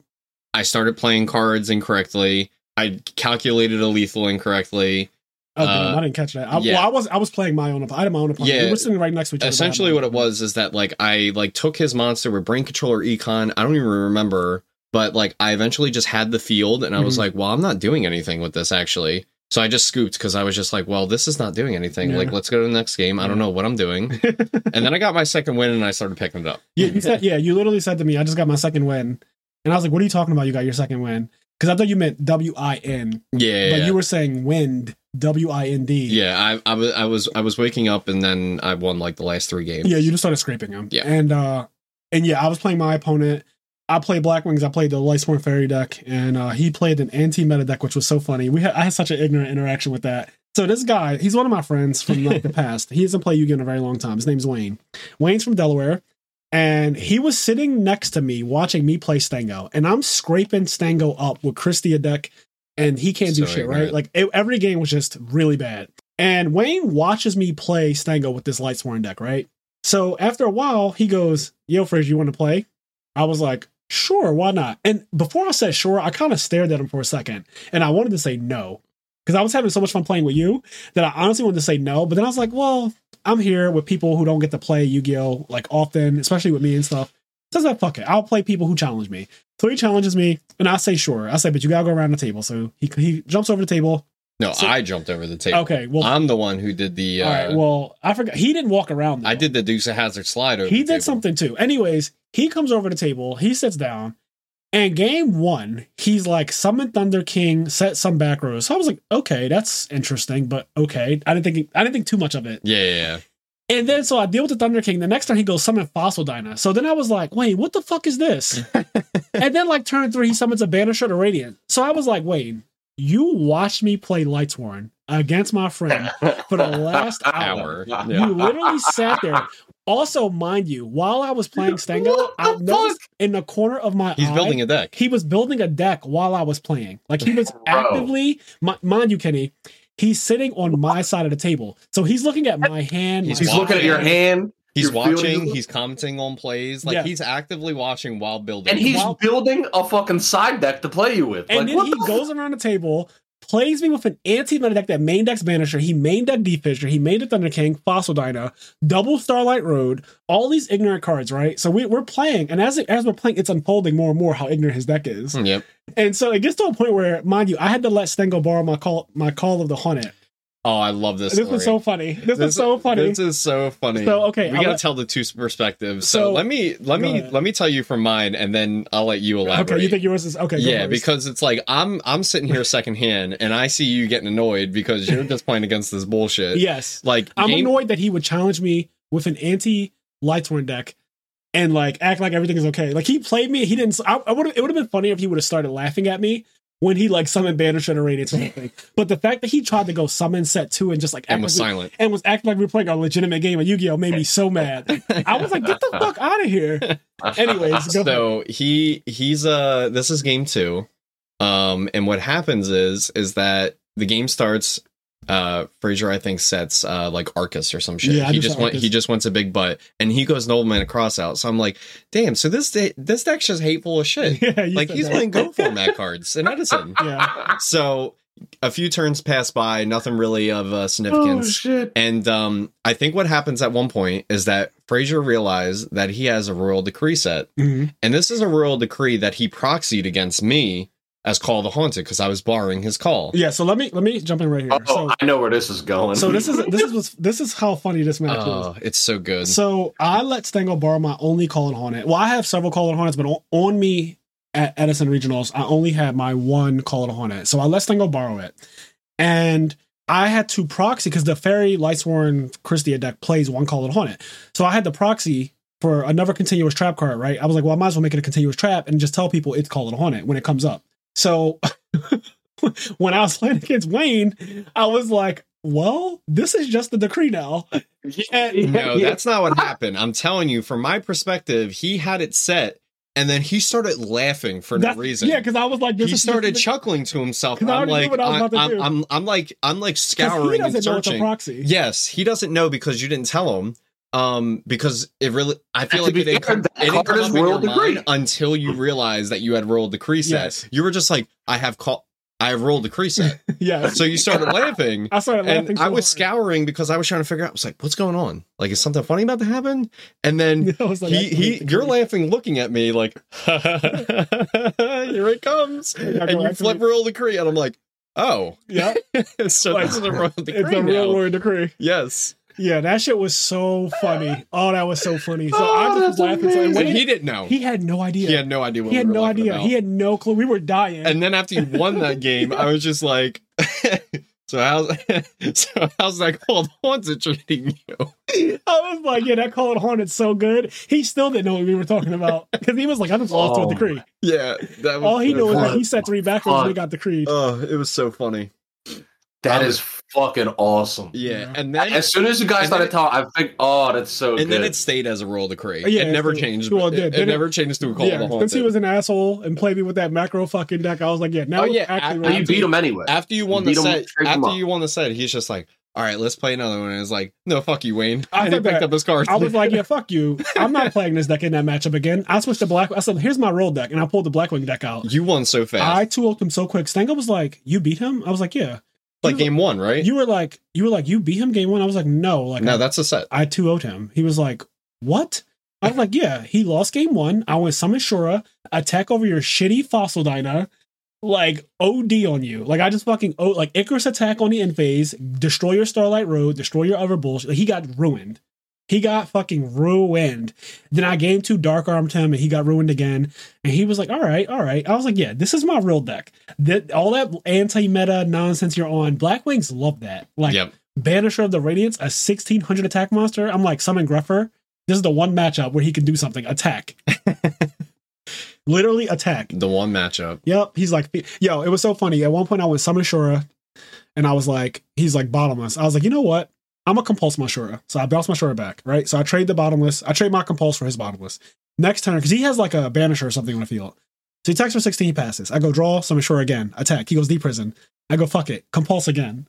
i started playing cards incorrectly i calculated a lethal incorrectly Oh, Uh, I didn't catch that. I, yeah. Well, I was I was playing my own. I had my own opponent. Yeah. We were sitting right next to each other. essentially what it was is that like i like took his monster with brain controller econ i don't even remember but like i eventually just had the field and i was Mhm. like well i'm not doing anything with this actually so i just scooped because i was just like well this is not doing anything Yeah. like let's go to the next game i don't know what i'm doing and then i got my second win and i started picking it up Yeah, you said yeah. You literally said to me, "I just got my second win," and I was like, "What are you talking about? You got your second win?" Because I thought you meant W I N, yeah but yeah. you were saying wind W I N D. yeah I, I was i was i was waking up and then i won like the last three games yeah. You just started scraping them. Yeah. and uh, and yeah, I was playing my opponent. I played Black Wings. I played the Lightsworn Fairy deck, and uh, he played an anti-meta deck, which was so funny. We had I had such an ignorant interaction with that. So this guy, he's one of my friends from like the past. He hasn't played Yu-Gi-Oh in a very long time. His name's Wayne. Wayne's from Delaware, and he was sitting next to me watching me play Stango, and I'm scraping Stango up with Christia deck, and he can't do shit, right? ignorant. Like it, every game was just really bad. And Wayne watches me play Stango with this Lightsworn deck, right? So after a while, he goes, "Yo, Frizz, you want to play?" I was like, "Sure, why not?" And before I said sure, I kind of stared at him for a second, and I wanted to say no because I was having so much fun playing with you that I honestly wanted to say no. But then I was like, "Well, I'm here with people who don't get to play Yu-Gi-Oh like often, especially with me and stuff." So I said, "Fuck it, I'll play people who challenge me." So he challenges me, and I say sure. I say, "But you gotta go around the table." So he he jumps over the table. no So- i jumped over the table Okay, well, i'm the one who did the uh, all right. Well, I forgot he didn't walk around. i did the deuce of hazard slide over he did table. something too. Anyways, he comes over to the table, he sits down, and game one, he's like, summon Thunder King, set some back rows. So I was like, okay, that's interesting, but okay. I didn't think I didn't think too much of it. yeah yeah, yeah. And then so I deal with the Thunder King. The next time he goes summon Fossil Dyna. So then I was like, wait, what the fuck is this? and then like turn three, he summons a Banisher to Radiant. So I was like, wait, you watched me play Lightsworn against my friend for the last hour. hour You literally sat there. Also, mind you, while I was playing Stango, I the noticed in the corner of my he's eye, building a deck he was building a deck while I was playing. Like he was Bro. actively, mi- mind you, Kenny, he's sitting on my side of the table. So he's looking at my hand. He's my He's looking at your hand, He's You're watching. He's commenting on plays. Like Yeah. he's actively watching while building. and he's Wow. building a fucking side deck to play you with. And like, then what he the goes around the table, plays me with an anti-meta deck that main decks Banisher. He main deck Deep Fissure. He made the Thunder King, Fossil Dyna, double Starlight Road, all these ignorant cards, right? So we, we're playing, and as it, as we're playing, it's unfolding more and more how ignorant his deck is. Yep. And so it gets to a point where, mind you, I had to let Stango borrow my call my call of the Haunted. Oh, I love this. This story. was so funny. This, was so funny. This is so funny. So, okay, we I'll gotta let- tell the two perspectives. So, So- let me let me ahead. let me tell you from mine, and then I'll let you elaborate. okay, you think yours is okay? yeah, because it's like I'm I'm sitting here secondhand, and I see you getting annoyed because you're just playing against this bullshit. yes, Like I'm game- annoyed that he would challenge me with an anti Lightsworn deck and like act like everything is okay. Like he played me, he didn't. I, I would. It would have been funny if he would have started laughing at me when he like summoned Banisher and or something. but the fact that he tried to go summon set two and just like and was like we- silent. and was acting like we were playing a legitimate game of Yu-Gi-Oh made me so mad. I was like, get the fuck out of here. Anyways, go ahead. so he he's uh this is game two um and what happens is is that the game starts uh frazier i think sets uh like arcus or some shit Yeah, he just just Arcus. he just wants a big butt and he goes nobleman across out so i'm like damn so this de- this deck's just hateful as shit Yeah, like he's that. playing go for format cards in edison Yeah. so a few turns pass by nothing really of uh, oh significance shit! and um, I think what happens at one point is that Frazier realized that he has a royal decree set, Mhm. and this is a royal decree that he proxied against me as Call of the Haunted because I was borrowing his call. Yeah. So let me let me jump in right here. Oh, so I know where this is going. so this is this is what's- this is how funny this match oh, is. Oh, it's so good. So I let Stango borrow my only Call Hornet. Well, I have several Call Hornets, but on, on me at Edison Regionals, I only had my one Call Hornet. So I let Stango borrow it. And I had to proxy because the Fairy Lightsworn Christia deck plays one Call Hornet. So I had the proxy for another continuous trap card, right? I was like, well, I might as well make it a continuous trap and just tell people it's Call haunted when it comes up. So when I was playing against Wayne, I was like, well, this is just the decree now. And- no, that's not what happened. I'm telling you, from my perspective, he had it set, and then he started laughing for That- no reason. Yeah, because I was like, this he is started this chuckling to himself. 'Cause I I'm already knew like, what I was I'm, about to I'm, do. I'm, I'm like, I'm like 'cause he scouring and doesn't know it's a searching. proxy. Yes, he doesn't know because you didn't tell him. Um, because it really, I feel like it didn't come, it didn't come up in Royal your mind until you realized that you had royal decree set. Yes. You were just like, I have call, I have royal decree set. yeah. so you started laughing. I started laughing. And so I was hard. scouring because I was trying to figure out. I was like, "What's going on? Like, is something funny about to happen?" And then like, he, he, you're laughing, looking at me like, "Here it comes!" Yeah, And you flip royal decree, and I'm like, "Oh, Yeah, so Like, is a royal decree it's a now." real word decree. Yes, Yeah, that shit was so funny. Oh, that was so funny. So Oh, I just was that's laughing. So, and amazing. and Wayne, he didn't know. he had no idea. He had no idea. What He had we were no idea. about. He had no clue. We were dying. And then after you won that game, I was just like, "So how's so how's that called haunted treating you?" I was like, yeah, that call it haunted so good. He still didn't know what we were talking about because he was like, I just lost to Oh a decree. Yeah, that was All he knew was that he set three backwards and we got decreed. Oh, it was so funny. That Um, fucking awesome. Yeah, Yeah. and then As soon as you guys started talking, I think, oh, that's so and good. then it stayed as a royal decree. Yeah, it never changed. well, Well, it it, did, it it? never changed to a call yeah, of the since he was an asshole and played me with that macro fucking deck, I was like, yeah, now Oh, yeah, actually I- But you beat him anyway. after you won You the set, him after you won the set, he's just like, "All right, let's play another one." And it's like, "No, fuck you, Wayne." I And he picked that. up his cards. I was like, yeah, fuck you. I'm not playing this deck in that matchup again. I switched to black. I said, here's my roll deck, and I pulled the Blackwing deck out. "You won so fast." I two him so quick. Stango was like, "You beat him?" I was like, "Yeah." Like game one, right? You were like, "You were like, you beat him game one." I was like, "No." Like, no, I, that's a set. I two would him. He was like, "What?" I was like, "Yeah." He lost game one. I went summon Shura, attack over your shitty fossil dyna, like OD on you. Like I just fucking oh, like Icarus attack on the end phase, destroy your Starlight Road, destroy your other bullshit. Like, he got ruined. He got fucking ruined. Then I game two dark armed him and he got ruined again. And he was like, all right, all right. I was like, yeah, this is my real deck. That all that anti-meta nonsense you're on, Black Wings love that. Like yep. Banisher of the Radiance, a 1600 attack monster. I'm like, summon Grepher. This is the one matchup where he can do something. Attack. Literally attack. The one matchup. Yep. He's like, yo, it was so funny. At one point, I went summon Shura, and I was like, he's like bottomless. I was like, you know what? I'm gonna compulse my Shura. So I bounce my Shura back, right? So I trade the bottomless. I trade my compulse for his bottomless. Next turn, because he has like a banisher or something on the field. So he attacks for 16, he passes. I go draw, summon Shura again. Attack. He goes deep prison. I go, fuck it. Compulse again.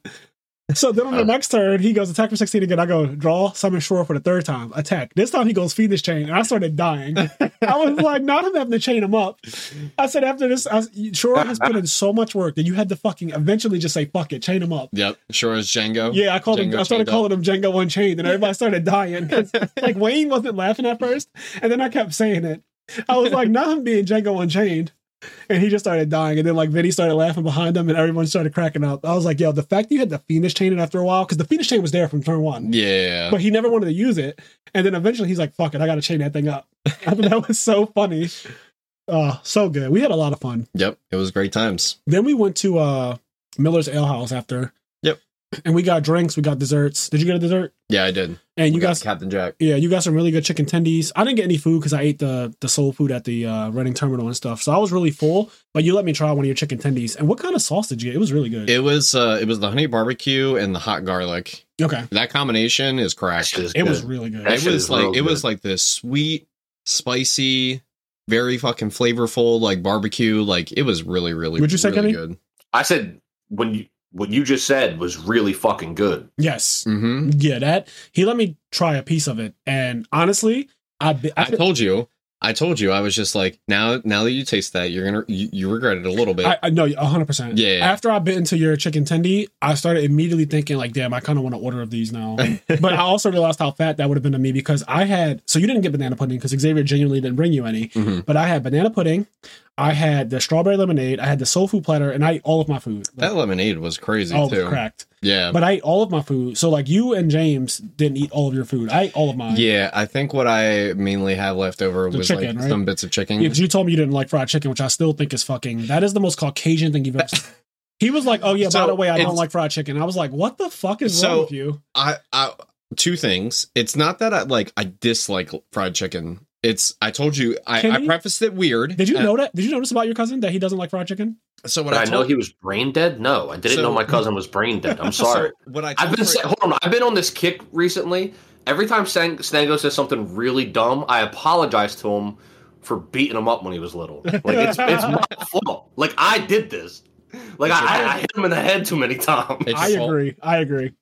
So then on the next turn, he goes attack for 16 again. I go draw, summon Shura for the third time, attack. This time he goes Fiendish chain, and I started dying. I was like, not him having to chain him up. I said after this, I, Shura has put in so much work that you had to fucking eventually just say fuck it, chain him up. Yep, sure as Django. Yeah, I called him. I started chained up. calling him Django Unchained, and everybody started dying. like Wayne wasn't laughing at first, and then I kept saying it. I was like, not him being Django Unchained. And he just started dying. And then like Vinny started laughing behind him and everyone started cracking up. I was like, yo, the fact that you had the Fiendish chain in after a while, because the Fiendish chain was there from turn one. Yeah. But he never wanted to use it. And then eventually he's like, fuck it, I gotta chain that thing up. I thought that was so funny. Oh, so good. We had a lot of fun. Yep, it was great times. Then we went to uh Miller's Ale House after. Yep. And we got drinks, we got desserts. Did you get a dessert? Yeah, I did. And you We got guys Captain Jack. Yeah, you got some really good chicken tendies. I didn't get any food because I ate the the soul food at the uh, Reading Terminal and stuff. So I was really full. But you let me try one of your chicken tendies. And what kind of sauce did you get? It was really good. It was uh it was the honey barbecue and the hot garlic. okay, That combination is That cracked. shit is it was really good. That it was like real it was like this sweet, spicy, very fucking flavorful like barbecue. Like it was really, really, Would you say, really good. I said when you what you just said was really fucking good. Yes, hmm yeah. That he let me try a piece of it, and honestly, I I, I told you. I told you. I was just like, now, now that you taste that, you're gonna you, you regret it a little bit. I, I know hundred percent. Yeah. After I bit into your chicken tendy, I started immediately thinking like, damn, I kind of want to order of these now. but I also realized how fat that would have been to me because I had. So you didn't get banana pudding because Xavier genuinely didn't bring you any. Mhm. But I had banana pudding, I had the strawberry lemonade, I had the soul food platter, and I ate all of my food. That lemonade was crazy oh, too. cracked. Yeah. But I ate all of my food. So like you and James didn't eat all of your food. I ate all of mine. Yeah, I think what I mainly have left over The was chicken, like right? some bits of chicken. You told me you didn't like fried chicken, which I still think is fucking. That is the most Caucasian thing you've ever. seen. He was like, "Oh yeah, by the way, I don't like fried chicken." I was like, "What the fuck is So, wrong with you?" I, I two things. It's not that I like I dislike fried chicken. It's I told you I, I prefaced it weird. Did you know that? Did you notice about your cousin that he doesn't like fried chicken? So what I, I, know told, he was brain dead. No, I didn't So- know my cousin was brain dead. I'm sorry. So what I I've been Fra- hold on. I've been on this kick recently. Every time Stan- Stango says something really dumb, I apologize to him for beating him up when he was little. Like it's it's my fault. Like I did this. Like I, I, I hit him in the head too many times. It's I your fault. agree. I agree.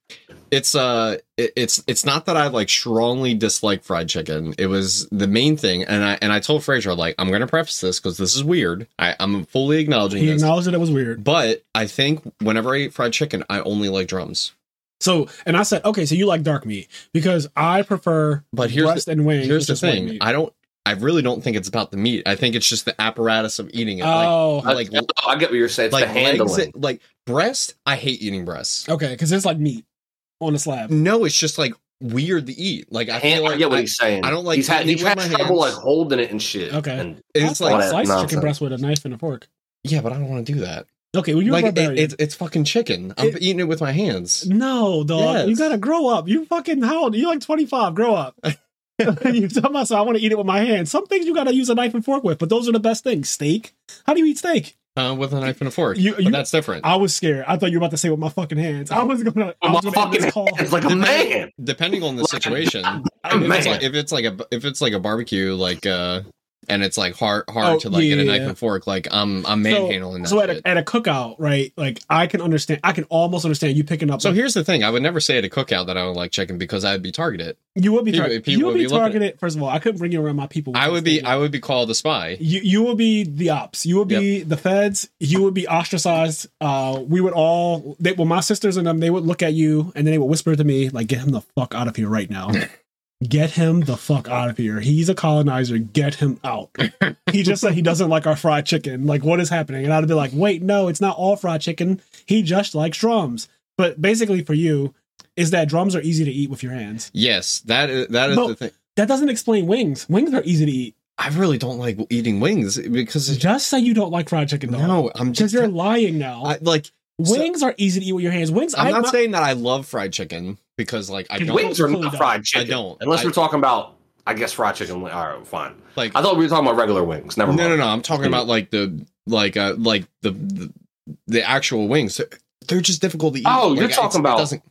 it's uh it- it's it's not that I like strongly dislike fried chicken. It was the main thing, and I and I told Fraser like I'm gonna preface this because this is weird. I, I'm fully acknowledging He this, acknowledged that it was weird. but I think whenever I eat fried chicken, I only like drums. So, and I said, "Okay, so you like dark meat because I prefer But here's breast and wings." Here's the thing. I don't. I really don't think it's about the meat. I think it's just the apparatus of eating it. like, oh, like I, I get what you're saying. It's like the legs, handling. like breast. I hate eating breasts. okay, because it's like meat on a slab. No, it's just like weird to eat. Like I Hand- feel I like get what I- he's saying. I don't like He's had he's had with my trouble like holding it and shit. Okay. And it's like that slice nonsense. chicken breast with a knife and a fork. yeah, but I don't want to do that. Okay, well you're like it, it's it's fucking chicken. I'm It- eating it with my hands. No, dog. Yes. You gotta grow up. You fucking how old? You're like 25. Grow up. you talking about so I want to eat it with my hands. Some things you gotta use a knife and fork with, but those are the best things. Steak. How do you eat steak? Uh, with a knife and a fork. You- But you- that's different. I was scared. I thought you were about to say with my fucking hands. I was gonna. I my was gonna fucking call. hands like a man. Depending on the Like, situation, a if it's, like, if it's like a if it's like a barbecue, like uh, and it's like hard hard Oh, to like get a yeah. knife and fork, like I'm I'm So- manhandling that. So at a, at a cookout, right? Like I can understand. I can almost understand you picking up. So like, here's the thing: I would never say at a cookout that I don't like chicken because I'd be targeted. you would be people- tar- people you would would be be targeted. First of all, I couldn't bring you around my people. I would be thing. I would be called a spy. you you would be the ops. You would be the feds. You would be ostracized. Uh, we would all. They, well, my sisters and them, they would look at you and then they would whisper to me like, "Get him the fuck out of here right now." Get him the fuck out of here. He's a colonizer. Get him out. he just said he doesn't like our fried chicken. Like, what is happening? And I'd be like, wait, no, it's not all fried chicken. He just likes drums. But basically, for you, is that drums are easy to eat with your hands. Yes, that is that is No. the thing. That doesn't explain wings. Wings are easy to eat. I really don't like eating wings because Just say you don't like fried chicken, though. no, I'm Because just you're lying now. I, like so- Wings are easy to eat with your hands. Wings, I'm I, not my- saying that I love fried chicken because like I don't Wings are not fried chicken. I don't. Unless I- we're talking about, I guess fried chicken. All right, fine. like I thought we were talking about regular wings. Never no mind. no no. No. I'm talking about like the like uh like the the, the actual wings. They're just difficult to eat. Oh, you're Like, it's- talking it about- doesn't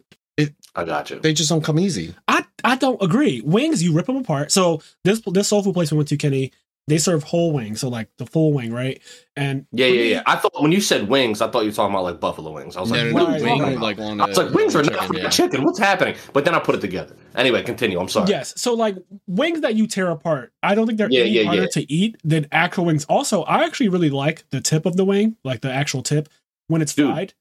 I got you. they just don't come easy. I, I don't agree. Wings, you rip them apart. So this this soul food place we went to, Kenny, they serve whole wing, so like the full wing, right? And Yeah, yeah, yeah. I thought when you said wings, I thought you were talking about like buffalo wings. I was No, like, no, what no, are wing, about? like on I was like, wings are on not chicken, chicken, yeah. chicken. What's happening? But then I put it together. Anyway, continue. I'm sorry. Yes. So like wings that you tear apart, I don't think they're Yeah, any yeah, harder yeah. to eat than actual wings. Also, I actually really like the tip of the wing, like the actual tip when it's Dude, fried.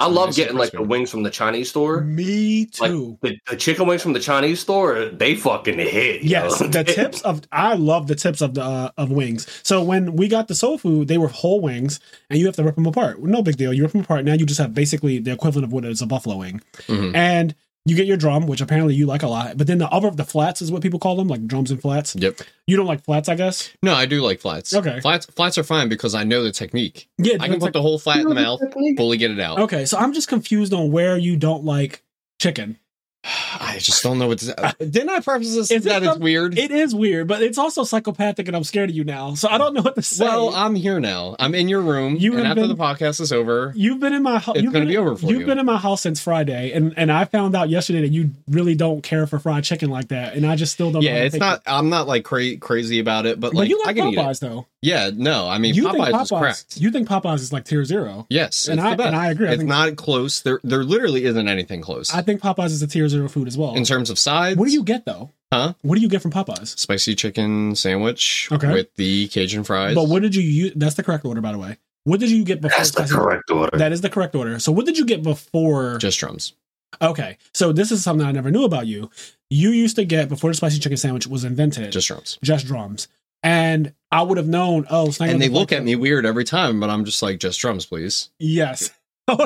I love getting like the wings from the Chinese store. Me Like too. the, the chicken wings from the Chinese store, they fucking hit. yo. Yes, the tips of I love the tips of the uh, of wings. So when we got the soul food, they were whole wings, and you have to rip them apart. No big deal. You rip them apart. Now you just have basically the equivalent of what is a buffalo wing, Mhm. and you get your drum, which apparently you like a lot. But then the other the flats is what people call them, like drums and flats. Yep. You don't like flats, I guess. No, I do like flats. Okay. Flats flats are fine because I know the technique. Yeah, I can put like- the whole flat in the mouth, fully get it out. Okay, so I'm just confused on where you don't like chicken. I just don't know what to say. Didn't I preface this Is it that it's weird? It is weird, but it's also psychopathic, and I'm scared of you now. So I don't know what to say. well, I'm here now. I'm in your room, You and have after been- the podcast is over, You've been in my house. It's you've gonna been, be over for You've you. been in my house since Friday, and and I found out yesterday that you really don't care for fried chicken like that, and I just still don't. yeah, it's not. It. I'm not like cra- crazy about it, but But like you I like can eat it. Popeyes though. Yeah, no, I mean you Popeyes, think is Popeyes? correct. You think Popeyes is like tier zero? Yes, and I and I agree. I it's not close. There, there literally isn't anything close I think Popeyes is a tier zero food as well. in terms of sides. What do you get though? Huh? What do you get from Popeyes? Spicy chicken sandwich Okay. with the Cajun fries. But what did you use? That's the correct order, by the way. What did you get before? That's the spicy- correct order. That is the correct order. So what did you get before? just drums. okay, so this is something I never knew about you. You used to get before the spicy chicken sandwich was invented. Just drums. just drums. And I would have known, oh, Sniper And they doesn't look like at me weird every time, but I'm just like, just drums, please. Yes. They're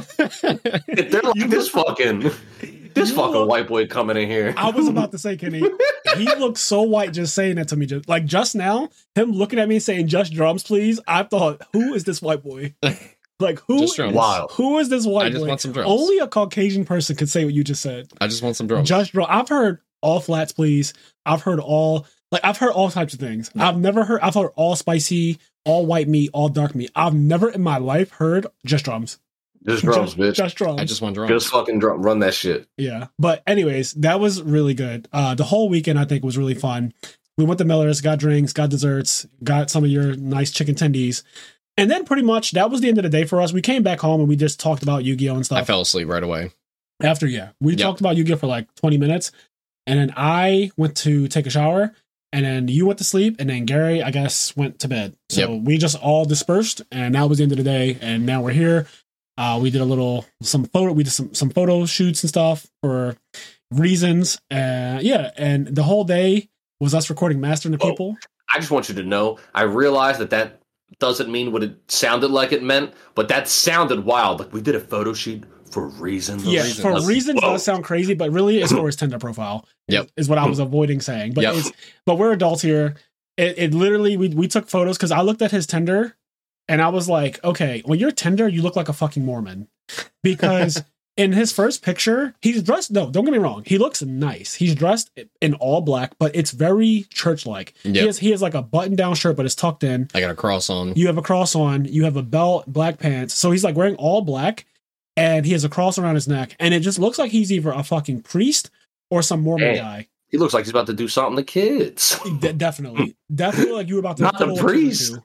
like You this fucking this You fucking look- white boy coming in here. I was about to say, Kenny, he looks so white just saying that to me. Just like just now, him looking at me saying just drums, please. I thought, who is this white boy? Like who Just drums. Wow. who is this white I just boy? want some drums. Only a Caucasian person could say what you just said. I just want some drums. Just drum. I've heard all flats, please. I've heard all like I've heard all types of things. I've never heard I've heard all spicy, all white meat, all dark meat. I've never in my life heard just drums. Just drums, just, bitch. Just drums. I just want drums. Just fucking drum, run that shit. Yeah. But anyways, that was really good. Uh the whole weekend I think was really fun. We went to Miller's, got drinks, got desserts, got some of your nice chicken tendies. And then pretty much that was the end of the day for us. We came back home and we just talked about Yu-Gi-Oh! and stuff. I fell asleep right away. After, yeah. We Yep. talked about Yu-Gi-Oh! for like 20 minutes. And then I went to take a shower. And then you went to sleep. And then Gary, I guess, went to bed. So Yep. we just all dispersed. And that was the end of the day. And now we're here. Uh, we did a little some photo. We did some some photo shoots and stuff for reasons. Uh, yeah, and the whole day was us recording Mastering the Oh. People. I just want you to know, I realize that that doesn't mean what it sounded like it meant, but that sounded wild. Like we did a photo shoot for reasons. yeah, reasons. for reasons Whoa. does sound crazy, but really it's for his Tinder profile. Yep. is what I was avoiding saying. But Yep. it's but we're adults here. It, it literally we we took photos because I looked at his Tinder and I was like, okay, when you're Tinder, you look like a fucking Mormon because. In his first picture, he's dressed. No, don't get me wrong. He looks nice. He's dressed in all black, but it's very church-like. He Yep. has he has like a button-down shirt, but it's tucked in. I got a cross on. You have a cross on. You have a belt, black pants. So he's like wearing all black, and he has a cross around his neck, and it just looks like he's either a fucking priest or some Mormon Damn. guy. He looks like he's about to do something to kids. De- definitely, definitely like you were about to Not the pull a priest.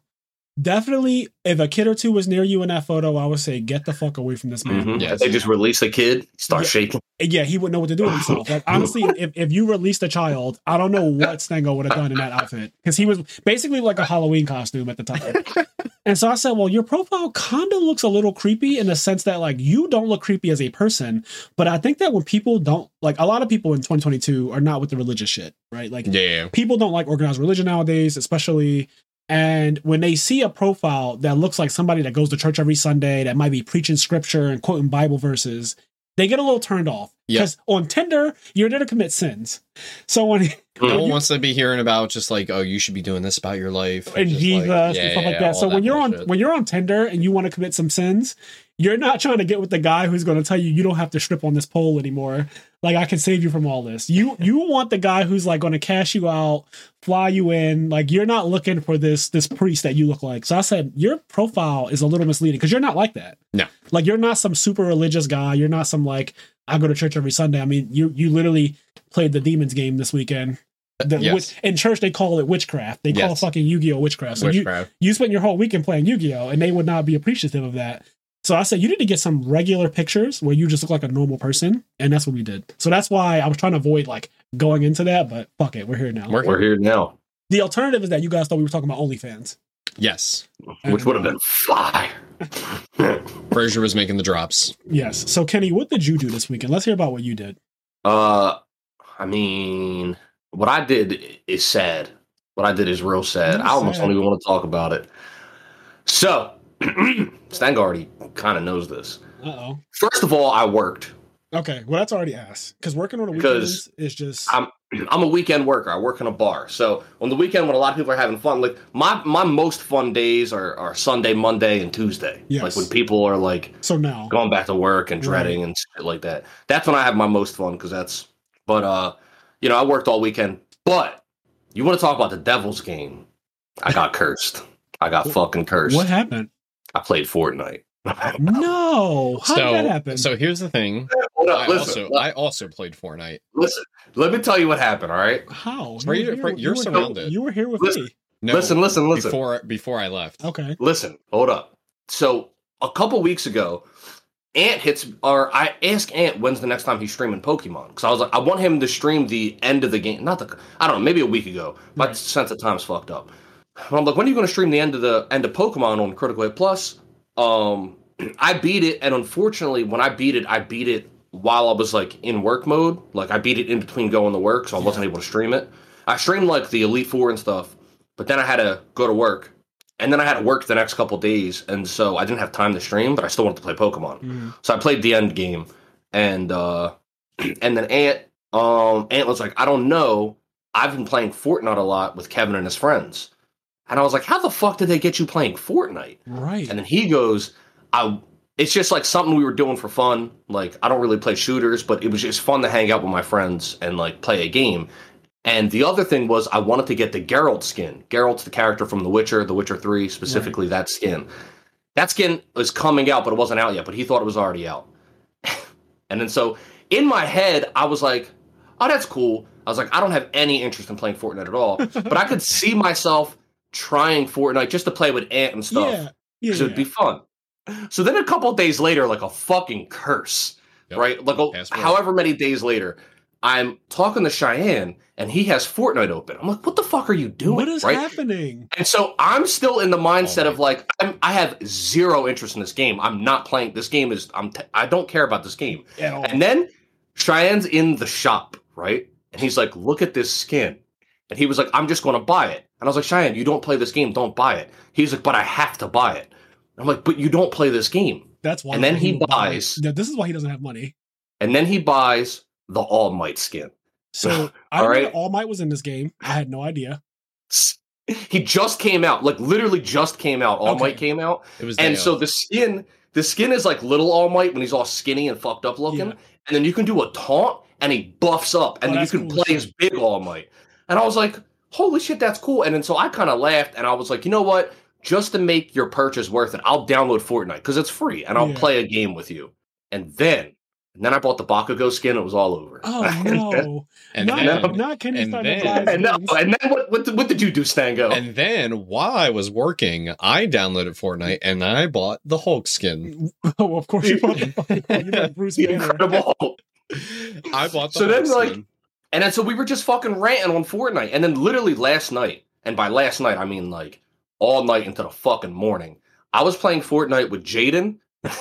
Two. Definitely, if a kid or two was near you in that photo, I would say get the fuck away from this man. Mhm. Yes. If They just release a kid, start Yeah. shaking. Yeah, he wouldn't know what to do with himself. Like honestly, if, if you released a child, I don't know what Stango would have done in that outfit because he was basically like a Halloween costume at the time. and so I said, "Well, your profile kind of looks a little creepy in the sense that like you don't look creepy as a person, but I think that when people don't like a lot of people in 2022 are not with the religious shit, right? Like Yeah. people don't like organized religion nowadays, especially. And when they see a profile that looks like somebody that goes to church every Sunday, that might be preaching scripture and quoting Bible verses, they get a little turned off. Because on Tinder, you're there to commit sins. So when No Mm. one wants to be hearing about just like, oh, you should be doing this about your life. and just Jesus like- and stuff like yeah, that. So all when you're on when you're on Tinder and you want to commit some sins, you're not trying to get with the guy who's going to tell you you don't have to strip on this pole anymore. Like I can save you from all this. You you want the guy who's like going to cash you out, fly you in. Like you're not looking for this this priest that you look like. So I said your profile is a little misleading because you're not like that. No. Like you're not some super religious guy. You're not some like I go to church every Sunday. I mean, you you literally played the demons game this weekend The, Yes. witch- in church, they call it witchcraft. They call Yes. fucking Yu Gi Oh witchcraft. So you Witchcraft. you spent your whole weekend playing Yu Gi Oh, and they would not be appreciative of that. So I said you need to get some regular pictures where you just look like a normal person, and that's what we did. So that's why I was trying to avoid like going into that, but fuck it, we're here now. We're- We're here now, the alternative is that you guys thought we were talking about OnlyFans. Yes. which would have been fire. Frazier was making the drops. Yes. So Kenny, what did you do this weekend? Let's hear about what you did. Uh, I mean, what I did is sad. What I did is real sad. That's I almost sad. don't even want to talk about it. So, Stang already kind of knows this. Uh oh. First of all, I worked. Okay. Well, that's already asked because working on the weekends is just I'm I'm a weekend worker. I work in a bar. So on the weekend when a lot of people are having fun, like my my most fun days are, are Sunday, Monday, and Tuesday. Yes. Like when people are like so now. going back to work and Right. dreading and shit like that. That's when I have my most fun because that's. But uh, you know, I worked all weekend. But you want to talk about the Devils game? I got cursed. I got fucking cursed. What happened? I played Fortnite. No. How so, did that happen? so here's the thing. Hold I listen, also I also played Fortnite. listen. Let me tell you what happened. All right. How? Fra- You were Fra- here- you're you were- surrounded. You were here with Listen. me. No, Listen, listen, listen. Before before I left. Okay. Listen, hold up. So a couple weeks ago, Ant hits, or I ask Ant when's the next time he's streaming Pokemon because I was like, I want him to stream the end of the game, not the, I don't know, maybe a week ago. My Right. sense of time's fucked up. But I'm like, when are you going to stream the end of the end of Pokemon on Critical Hit Plus? Um, I beat it, and unfortunately, when I beat it, I beat it while I was like in work mode. Like I beat it in between going to work, so I wasn't able to stream it. I streamed like the Elite Four and stuff, but then I had to go to work, and then I had to work the next couple days, and so I didn't have time to stream. But I still wanted to play Pokemon, Mm. so I played the end game, and uh, and then Ant, um, Ant was like, I don't know. I've been playing Fortnite a lot with Kevin and his friends, and I was like, How the fuck did they get you playing Fortnite? Right. And then he goes, I it's just like something we were doing for fun. Like I don't really play shooters, but it was just fun to hang out with my friends and like play a game. And the other thing was I wanted to get the Geralt skin. Geralt's the character from The Witcher, The Witcher 3, specifically that skin. That skin was coming out, but it wasn't out yet, but he thought it was already out. and then so in my head, I was like, oh, that's cool. I was like, I don't have any interest in playing Fortnite at all. but I could see myself trying Fortnite just to play with Ant and stuff yeah. Yeah. it'd be fun. So then a couple days later, like a fucking curse, Yep. right? Like a, however many days later, I'm talking to Cheyenne and he has Fortnite open. I'm like, what the fuck are you doing? what is right? happening? And so I'm still in the oh mindset Oh of like I'm, I have zero interest in this game. I'm not playing this game. Is I'm t- I don't care about this game. At all. And then Cheyenne's in the shop, right? And he's like, look at this skin. And he was like, I'm just going to buy it. And I was like, Cheyenne, you don't play this game. Don't buy it. He's like, but I have to buy it. I'm like, but you don't play this game. That's why. and then he would buy buys- Yeah, this is why he doesn't have money. And then he buys the All Might skin. So I All knew right. that All Might was in this game. I had no idea. He just came out, like literally just came out. All Okay. Might came out. It was And so the skin, the skin is like little All Might when he's all skinny and fucked up looking. Yeah. And then you can do a taunt and he buffs up. And Oh, then you can cool as play as big All Might. And I was like, holy shit, that's cool. And then so I kind of laughed and I was like, you know what? Just to make your purchase worth it, I'll download Fortnite because it's free and I'll Yeah. play a game with you. And then, and then I bought the Bakugo skin. It was all over. Oh And then- no! and not, then not Kenny and then- and, no, and then what, what, did- what did you do, Stango? and then while I was working, I downloaded Fortnite and I bought the Hulk skin. oh, of course you bought the fucking you bought Bruce the Banner. Incredible Hulk. I bought the So then, Hulk like, skin. And then so we were just fucking ranting on Fortnite. And then literally last night, and by last night I mean like all night into the fucking morning, I was playing Fortnite with Jaden,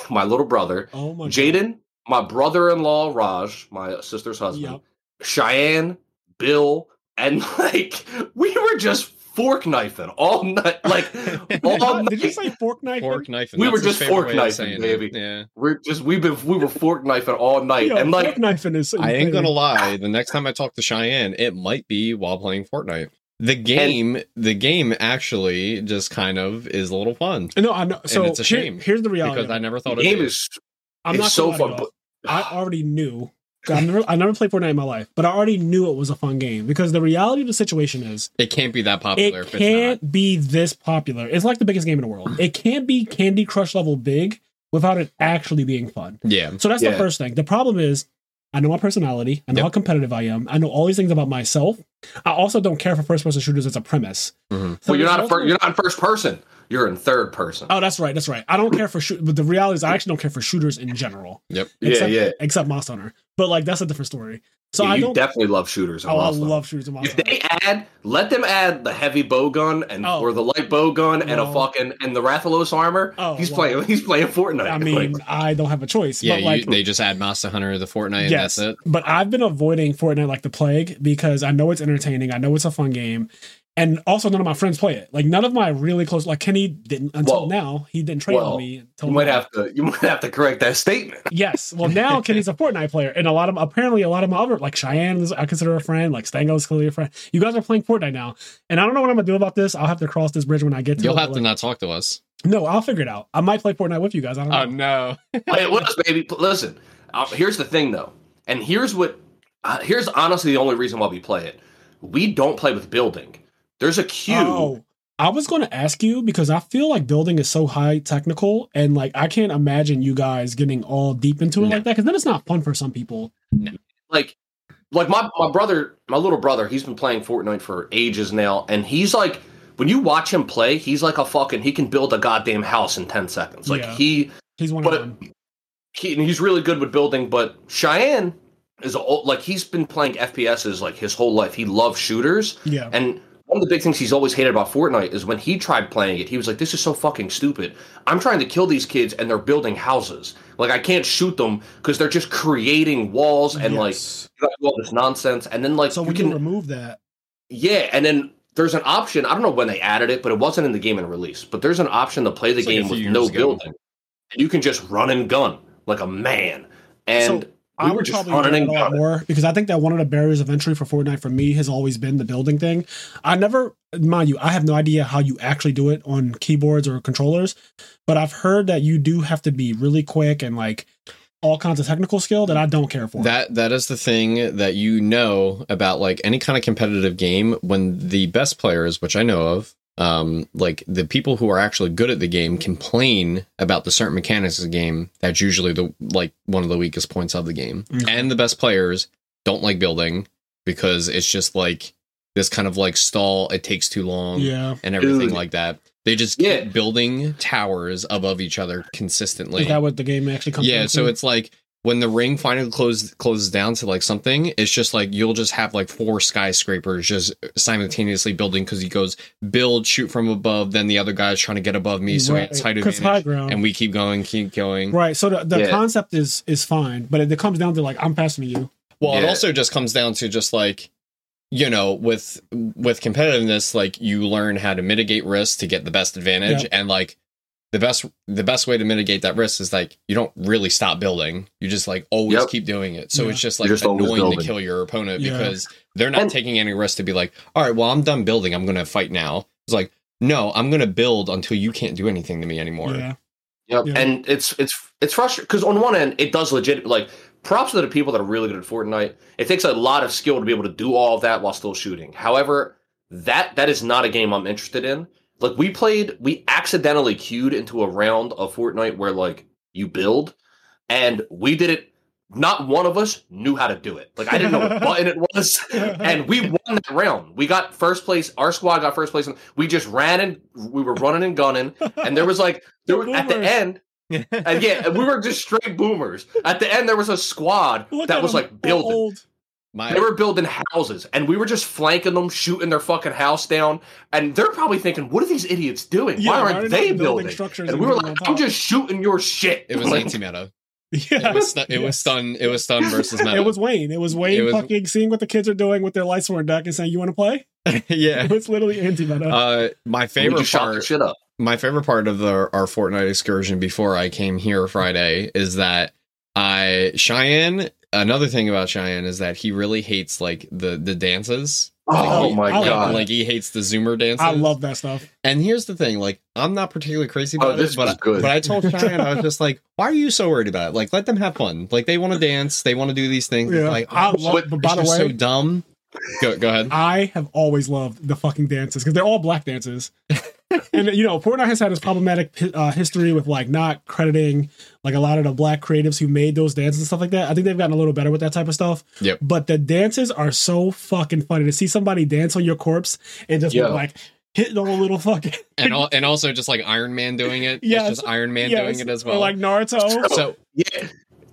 my little brother, Oh my. Jaden, my brother-in-law Raj, my sister's husband, Yep. Cheyenne, Bill, and like we were just fork knifing all night. Like all Did you say fork knife? Fork knife. We that's were just fork knifing, saying it. baby. Yeah. We're just we've been we were fork knifing all night. Yo, and fork like knifing is. I ain't gonna lie. The next time I talk to Cheyenne, it might be while playing Fortnite. The game, the game actually just kind of is a little fun No, I know. So it's a here- shame here's the reality. because I never thought the it game would. is I'm it's not so fun. But I already knew. I never, I never played Fortnite in my life, but I already knew it was a fun game because the reality of the situation is It can't be that popular it if it's can't be this popular. It's like the biggest game in the world. It can't be Candy Crush level big without it actually being fun. Yeah. So that's the first thing. The problem is, I know my personality. I know Yep. how competitive I am. I know all these things about myself. I also don't care for first person shooters as a premise. Mhm. So well, you're not a fir- you're not first person. You're in third person. Oh, that's right. That's right. I don't care for shoot, but the reality is, I actually don't care for shooters in general. Yep. yeah, except, yeah. Except Monster Hunter, but like that's a different story. So Yeah, I you don't. definitely love shooters. in oh, I love shooters in Monster If they add, let them add the heavy bow gun and Oh. or the light bow gun and a fucking and the Rathalos armor. Oh, he's wow. playing. He's playing Fortnite. I mean, Like, I don't have a choice. Yeah, but like, you, they just add Monster Hunter, the Fortnite, and that's it. but I've been avoiding Fortnite like the plague because I know it's entertaining. I know it's a fun game, and also none of my friends play it. Like none of my really close, like Kenny didn't until Well, now. He didn't trade well, on me. Until you might now. have to. You might have to correct that statement. Yes. Well, now Kenny's a Fortnite player, and a lot of apparently a lot of my other like Cheyenne is I consider a friend, like Stango is clearly a friend. You guys are playing Fortnite now, and I don't know what I'm gonna do about this. I'll have to cross this bridge when I get to You'll it. have but, to like, not talk to us. No, I'll figure it out. I might play Fortnite with you guys. I don't know. Oh no. Play it with us, baby. Listen, uh, here's the thing, though, and here's what. Uh, here's honestly the only reason why we play it. We don't play with building. There's a queue. Oh, I was going to ask you because I feel like building is so high technical, and like I can't imagine you guys getting all deep into it No. like that because then it's not fun for some people. like like my, my brother my little brother he's been playing fortnite for ages now and he's like when you watch him play he's like a fucking he can build a goddamn house in 10 seconds like Yeah. he He's one But- of them. he he's really good with building but cheyenne is a, old- like he's been playing fps's like his whole life he loves shooters Yeah, and one of the big things he's always hated about Fortnite is when he tried playing it, he was like, "This is so fucking stupid. I'm trying to kill these kids, and they're building houses. Like I can't shoot them because they're just creating walls and like Yes. you gotta do all this nonsense. And then like so we can can remove that. yeah, and then there's an option. I don't know when they added it, but it wasn't in the game in release. But there's an option to play the It's like game with no ago. building. And you can just run and gun like a man. And I we were would probably enjoy a lot more because I think that one of the barriers of entry for Fortnite for me has always been the building thing. I never, mind you, I have no idea how you actually do it on keyboards or controllers, but I've heard that you do have to be really quick and like all kinds of technical skill that I don't care for. That that is the thing that you know about like any kind of competitive game when the best players, which I know of, um, like the people who are actually good at the game complain about the certain mechanics of the game. That's usually the like one of the weakest points of the game. Okay. And the best players don't like building because it's just like this kind of like stall. It takes too long yeah. and everything Dude. like that. They just Yeah. keep building towers above each other consistently. Is that what the game actually comes Yeah, so to? it's like when the ring finally closes closes down to like something, it's just like you'll just have like four skyscrapers just simultaneously building because he goes build, shoot from above, then the other guy's trying to get above me, so Right, it's height 'cause advantage, high ground. and we keep going, keep going. Right. So the, the Yeah. concept is is fine, but it, it comes down to like I'm passing you. Well, it also just comes down to just like you know with with competitiveness, like you learn how to mitigate risk to get the best advantage, Yeah. and like the best the best way to mitigate that risk is like you don't really stop building. You just like always Yep. keep doing it. So Yeah. it's just like just annoying to kill your opponent Yeah. because they're not And- taking any risk to be like, all right, well I'm done building. I'm gonna fight now. It's like no, I'm gonna build until you can't do anything to me anymore. Yeah. Yep. Yeah. And it's it's it's frustrating because on one end it does legit like props to the people that are really good at Fortnite. It takes a lot of skill to be able to do all of that while still shooting. However, that that is not a game I'm interested in. Like we played, we accidentally queued into a round of Fortnite where like you build, and we did it. Not one of us knew how to do it. Like I didn't know what button it was, and we won that round. We got first place. Our squad got first place, and we just ran and we were running and gunning. And there was like there The was at the end, and yeah, we were just straight boomers. At the end, there was a squad Look that was them, like building. Old. My They were building houses, and we were just flanking them, shooting their fucking house down. And they're probably thinking, "What are these idiots doing? Yeah, why why aren't are they they building building?" structures And and we were like, "I'm just shooting your shit." it was Like, anti-meta. Yeah. It was stu- it was stun it was stun versus meta. It was Wayne. It was Wayne It was- fucking seeing what the kids are doing with their lights on deck and saying, "You want to play?" yeah. It was literally anti meta. Uh, my favorite just shot the part, shit up. my favorite part of the our Fortnite excursion before I came here Friday is that I Cheyenne. Another thing about Cheyenne is that he really hates like the the dances. Oh Like, my like god! Like he hates the Zoomer dances. I love that stuff. And here's the thing, like I'm not particularly crazy Oh, about this it, but was good. but I told Cheyenne I was just like, why are you so worried about it? Like let them have fun. Like they want to dance, they want to do these things. Yeah. Like I oh, love- but but by it's the just so way- dumb. Go go ahead. I have always loved the fucking dances because they're all black dances. And you know, Fortnite has had its problematic uh, history with like not crediting like a lot of the black creatives who made those dances and stuff like that. I think they've gotten a little better with that type of stuff. Yep. But the dances are so fucking funny to see somebody dance on your corpse and just Yeah. like hitting on a little fucking and al- and also just like Iron Man doing it. Yes. It's just Iron Man Yes. doing it as Or well. like Naruto. so Yeah.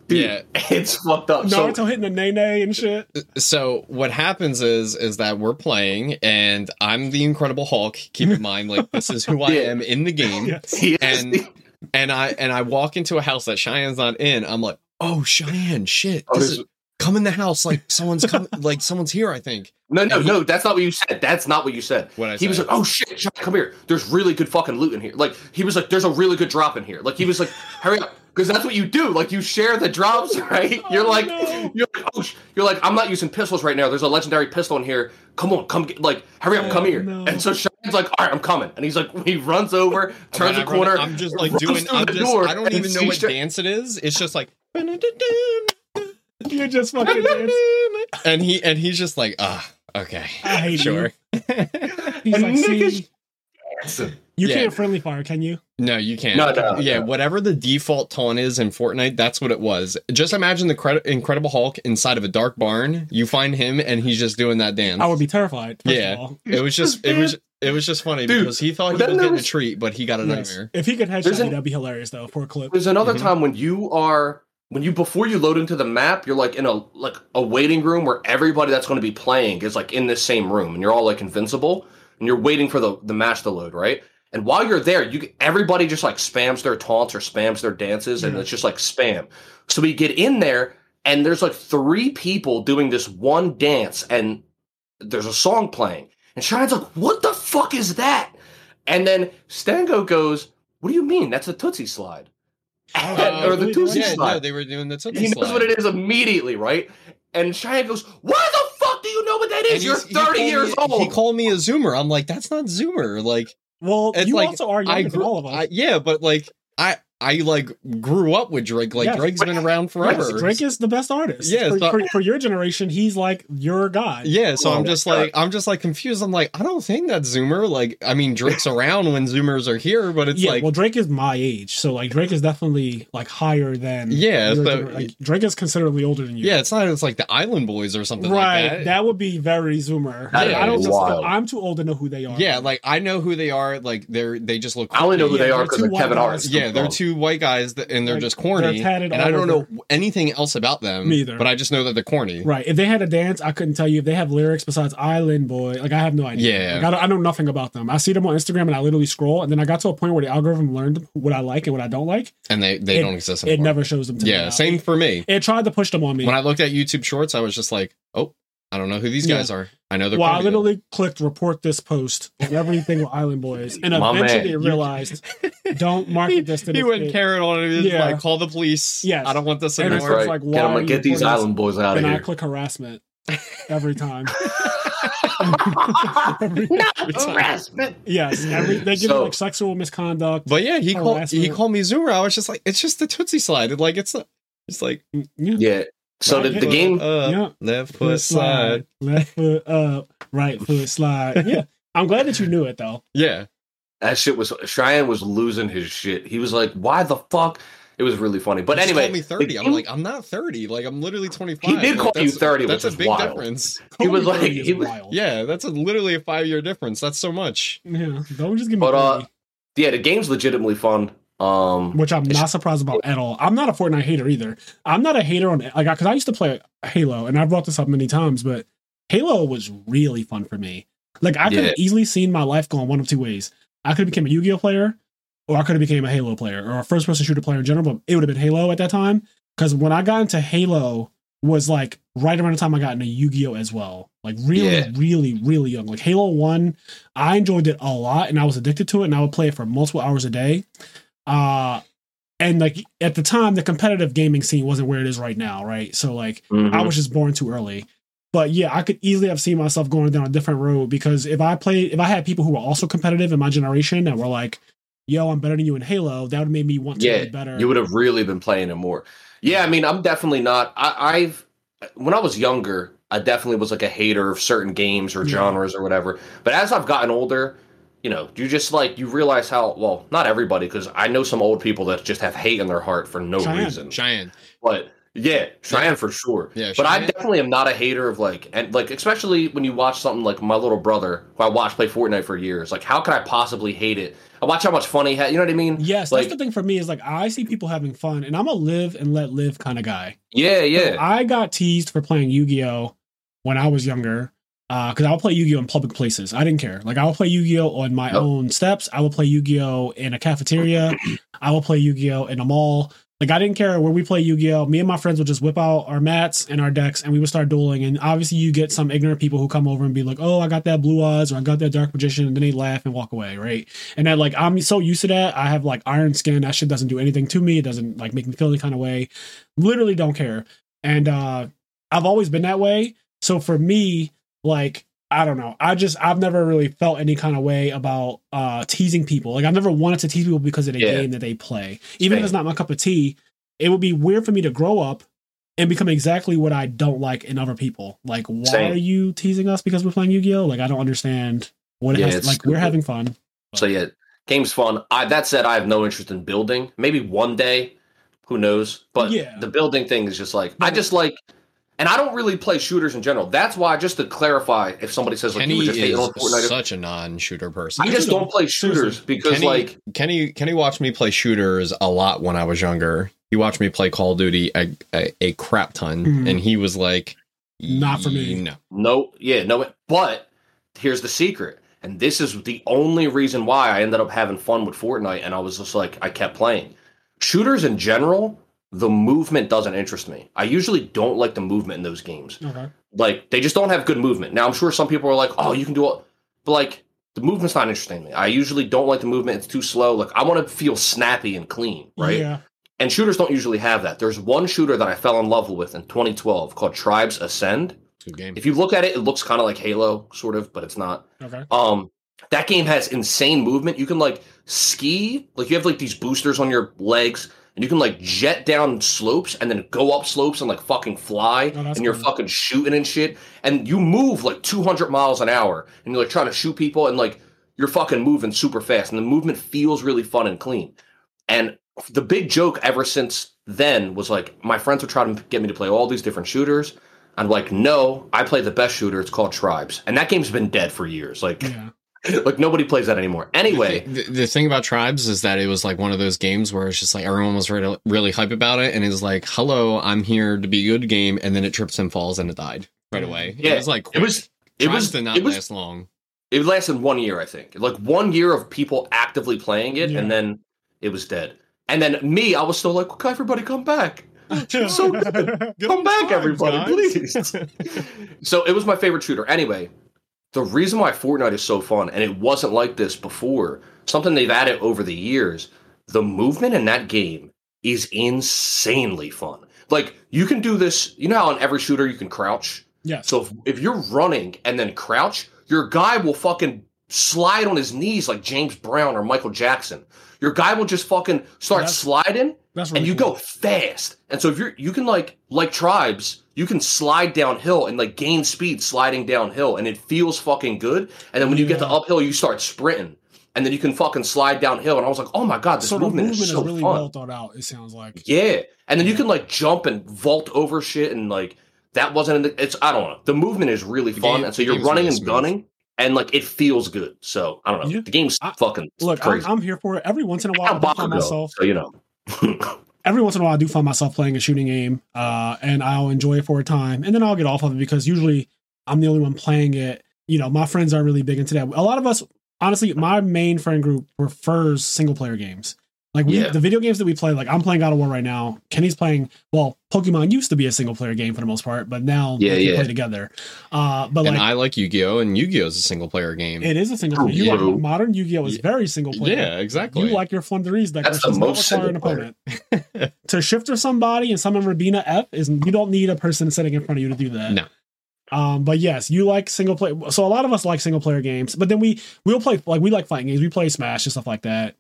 Dude, Yeah. it's fucked up. So, Naruto hitting the nene and shit. so what happens is is that we're playing and I'm the Incredible Hulk. Keep in mind, like this is who I Yeah. am in the game. Yes. And- And I and I walk into a house that Cheyenne's not in. I'm like, oh Cheyenne, shit. Oh, This is, come in the house. Like someone's come like someone's here, I think. no, no, he- no. That's not what you said. That's not what you said. What I he was like, "Oh shit, Sean, come here. There's really good fucking loot in here." Like he was like, "There's a really good drop in here." Like he was like, "Hurry up." Because that's what you do. Like you share the drops, right? Oh, you're like, no. you're like, oh, sh-. you're like, I'm not using pistols right now. There's a legendary pistol in here. Come on, come get, like, hurry up, Oh, come here. no. And so Shine's like, all right, I'm coming. And he's like, he runs over, turns the corner. I'm just like doing. I'm the just. door, I don't even know what dance it is. It's just like. You're just fucking dance. and he and he's just like, ah, okay, I hate sure. He's And like, see, you Yeah. can't friendly fire, can you? no, you can't. No, no, yeah, no. whatever the default taunt is in Fortnite, that's what it was. Just imagine the Cred- Incredible Hulk inside of a dark barn. You find him, and he's just doing that dance. I would be terrified. First Yeah. Of all. It was just. It was. It was just funny Dude, because he thought he was getting never- a treat, but he got a Yes. nightmare. If he could headshot There's you, an- that'd be hilarious though for a clip. There's another Mhm. time when you are when you before you load into the map, you're like in a like a waiting room where everybody that's going to be playing is like in the same room, and you're all like invincible, and you're waiting for the the match to load, right? And while you're there, you everybody just like spams their taunts or spams their dances, and it's just like spam. So we get in there, and there's like three people doing this one dance, and there's a song playing, and Shine's like, "What the fuck is that?" And then Stango goes, "What do you mean? That's a Toosie slide." Uh, or the? Toosie yeah, slide. no, they were doing the Toosie he knows what it is immediately, right? And Cheyenne goes, "Why the fuck do you know what that is? You're 30 years me- old." He called me a Zoomer. I'm like, that's not Zoomer. Like, Well, It's you like, also are I younger than grew, all of us. I, yeah, but like, I I like grew up with Drake. Like Yes. Drake's been around forever. Yes, Drake is the best artist. Yeah, for, so- for, for your generation, he's like your guy. Yeah, so Oh I'm just like I'm just like confused. I'm like I don't think that Zoomer. Like I mean Drake's around when Zoomers are here, but it's yeah, like well, Drake is my age, so like Drake is definitely like higher than Yeah, so- like, Drake is considerably older than you. yeah, it's not. It's like the Island Boys or something right. like that. would be very Zoomer. That Like, I don't is just. I'm too old to know who they are. yeah, like I know who they are. Like they're they just look. I only know who Yeah, they are they're because of Kevin guys. Hart. Yeah, they're oh. Two white guys, that, and they're Like, just corny. they're and I don't over. know anything else about them. Me either. But I just know that they're corny. Right. If they had a dance, I couldn't tell you if they have lyrics besides Island Boy. Like I have no idea. Yeah. Like, I, don't, I know nothing about them. I see them on Instagram and I literally scroll, and then I got to a point where the algorithm learned what I like and what I don't like. And they they It- don't exist anymore. It never shows them to me. Yeah, same for me. It tried to push them on me. When I looked at YouTube Shorts, I was just like, oh, I don't know who these Yeah. guys are. I know they're. well, I corny, though. literally clicked report this post and everything with Island Boys, and My eventually man. realized don't he, market this to he this went kid. Karen on it. Yeah. like, call the police. Yes. I don't want this And That's anymore. right. like, get, why 'em- are you get these island boys out of here. And I here. click harassment every time. every, harassment. yes, every, they give So- like sexual misconduct. But yeah, he called he called me Zoomer. I was just like, it's just the Toosie slide. Like it's not. It's like yeah. Yeah. So the, Right, the yeah. game, uh, Yeah. left Foot foot slide. left foot up, right foot slide. Yeah, I'm glad that you knew it though. Yeah, that shit was Cheyenne was losing his shit. He was like, "Why the fuck?" It was really funny. But He anyway, called me thirty. the I'm like, I'm not thirty. Like I'm literally twenty five. He did call you 30, That's which a big wild. difference. He was like- he was- wild. Yeah, that's a, literally a five year difference. That's so much. yeah. Don't just give me But, uh, 30, yeah, the game's legitimately fun. Um, which I'm not surprised about at all. I'm not a Fortnite hater either. I'm not a hater on like because I used to play Halo, and I brought this up many times, but Halo was really fun for me. Like I could Yeah. have easily seen my life going one of two ways. I could have become a Yu-Gi-Oh player, or I could have became a Halo player or a first-person shooter player in general. But it would have been Halo at that time because when I got into Halo was like right around the time I got into Yu-Gi-Oh as well. Like really, Yeah. really, really young. Like Halo One, I enjoyed it a lot, and I was addicted to it, and I would play it for multiple hours a day. Uh and like at the time, the competitive gaming scene wasn't where it is right now, right? So like mhm. I was just born too early. But yeah, I could easily have seen myself going down a different road because if I played, if I had people who were also competitive in my generation that were like, "Yo, I'm better than you in Halo," that would have made me want to Yeah, be better. you would have really been playing it more. Yeah, I mean, I'm definitely not. I, I've when I was younger, I definitely was like a hater of certain games or Yeah. genres or whatever. But as I've gotten older, you know, you just like you realize how well not everybody because I know some old people that just have hate in their heart for no Cheyenne. reason. Cheyenne. But yeah, Cheyenne for sure. Yeah, but I definitely am not a hater of like and like especially when you watch something like my little brother who I watched play Fortnite for years. Like, how could I possibly hate it? I watch how much fun he had. You know what I mean? Yes, Like- that's the thing for me is like I see people having fun, and I'm a live and let live kind of guy. Yeah, So yeah. I got teased for playing Yu Gi Oh when I was younger. Because I'll play Yu Gi Oh in public places. I didn't care. Like I'll play Yu Gi Oh on my Nope. own steps. I will play Yu Gi Oh in a cafeteria. I will play Yu Gi Oh in a mall. Like I didn't care where we play Yu Gi Oh. Me and my friends would just whip out our mats and our decks, and we would start dueling. And obviously, you get some ignorant people who come over and be like, "Oh, I got that blue eyes," or "I got that dark magician," and then they laugh and walk away, right? And that like I'm so used to that. I have like iron skin. That shit doesn't do anything to me. It doesn't like make me feel any kind of way. Literally don't care. And uh I've always been that way. So for me, like I don't know. I just I've never really felt any kind of way about uh teasing people. Like I've never wanted to tease people because of the Yeah. game that they play. Even if it's not my cup of tea, it would be weird for me to grow up and become exactly what I don't like in other people. Like why Same. are you teasing us because we're playing Yu-Gi-Oh? Like I don't understand what it Yeah, has like we're having fun. So yeah, game's fun. I that said, I have no interest in building. Maybe one day, who knows? But Yeah. the building thing is just like I just like, and I don't really play shooters in general. That's why, just to clarify, if somebody says like Kenny you were just hating is on Fortnite, such a non-shooter person. I just don't play shooters because Kenny, like Kenny Kenny watched me play shooters a lot when I was younger. He watched me play Call of Duty a, a, a crap ton, Mhm. and he was like, Not for me. No, no, yeah, no. But here's the secret, and this is the only reason why I ended up having fun with Fortnite, and I was just like I kept playing. Shooters in general, the movement doesn't interest me. I usually don't like the movement in those games. Okay. like they just don't have good movement. Now I'm sure some people are like, "Oh, you can do it," but like the movement's not interesting to me. I usually don't like the movement; it's too slow. Like I want to feel snappy and clean, right? Yeah. And shooters don't usually have that. There's one shooter that I fell in love with in 2012 called Tribes Ascend. good game. If you look at it, it looks kind of like Halo, sort of, but it's not. Okay. Um, that game has insane movement. You can like ski, like you have like these boosters on your legs, and you can like jet down slopes and then go up slopes and like fucking fly, Oh, and you're cool. fucking shooting and shit. And you move like 200 miles an hour, and you're like trying to shoot people, and like you're fucking moving super fast, and the movement feels really fun and clean. And the big joke ever since then was like my friends would try to get me to play all these different shooters. I'm like, no, I play the best shooter. It's called Tribes, and that game's been dead for years. Like, Yeah. like nobody plays that anymore. Anyway, the, the thing about tribes is that it was like one of those games where it's just like everyone was really, really hype about it, and it's like, "Hello, I'm here to be a good game," and then it trips and falls, and it died right mm-hmm. away. Yeah, it was like it was it Tribes was did not it was last long. it lasted one year, I think. Like one year of people actively playing it, Yeah. and then it was dead. And then me, I was still like, "Okay, everybody, come back." so good. Come back, everybody, please. so it was my favorite shooter. Anyway, the reason why Fortnite is so fun, and it wasn't like this before, something they've added over the years, the movement in that game is insanely fun. Like you can do this, you know how in every shooter you can crouch? Yeah. So if, if you're running and then crouch, your guy will fucking slide on his knees like James Brown or Michael Jackson. Your guy will just fucking start That's- sliding That's and you cool. go fast. And so if you're you can like like tribes, you can slide downhill and like gain speed sliding downhill and it feels fucking good. And then when you get to uphill, you start sprinting. And then you can fucking slide downhill. And I was like, oh my god, this so movement, movement is so really fun. well thought out. It sounds like. Yeah, and then you can like jump and vault over shit, and like that wasn't. In the, it's I don't know. The movement is really The fun, game- and so you're running really and smooth. gunning, and like it feels good. So I don't know. Yeah. The game's I- fucking Look, I'm, crazy. I'm here for it. Every once in a while, I I'm do myself. so you know. Every once in a while, I do find myself playing a shooting game, uh, and I'll enjoy it for a time, and then I'll get off of it because usually I'm the only one playing it. You know, my friends aren't really big into that. A lot of us, honestly, my main friend group prefers single player games. Like we, Yeah. the video games that we play, like I'm playing God of War right now. Kenny's playing. Well, Pokemon used to be a single player game for the most part, but now Yeah, yeah. play together. Uh, but and like I like Yu-Gi-Oh, and Yu-Gi-Oh is a single player game. it is a single player. You Yeah. like modern Yu-Gi-Oh is very single player. yeah, exactly. You like your Floowandereeze deck, That's which the most require an opponent. to shifter somebody and summon Robina F is you don't need a person sitting in front of you to do that. No. Um, but yes, you like single player. So a lot of us like single player games, but then we we'll play like we like fighting games. We play Smash and stuff like that,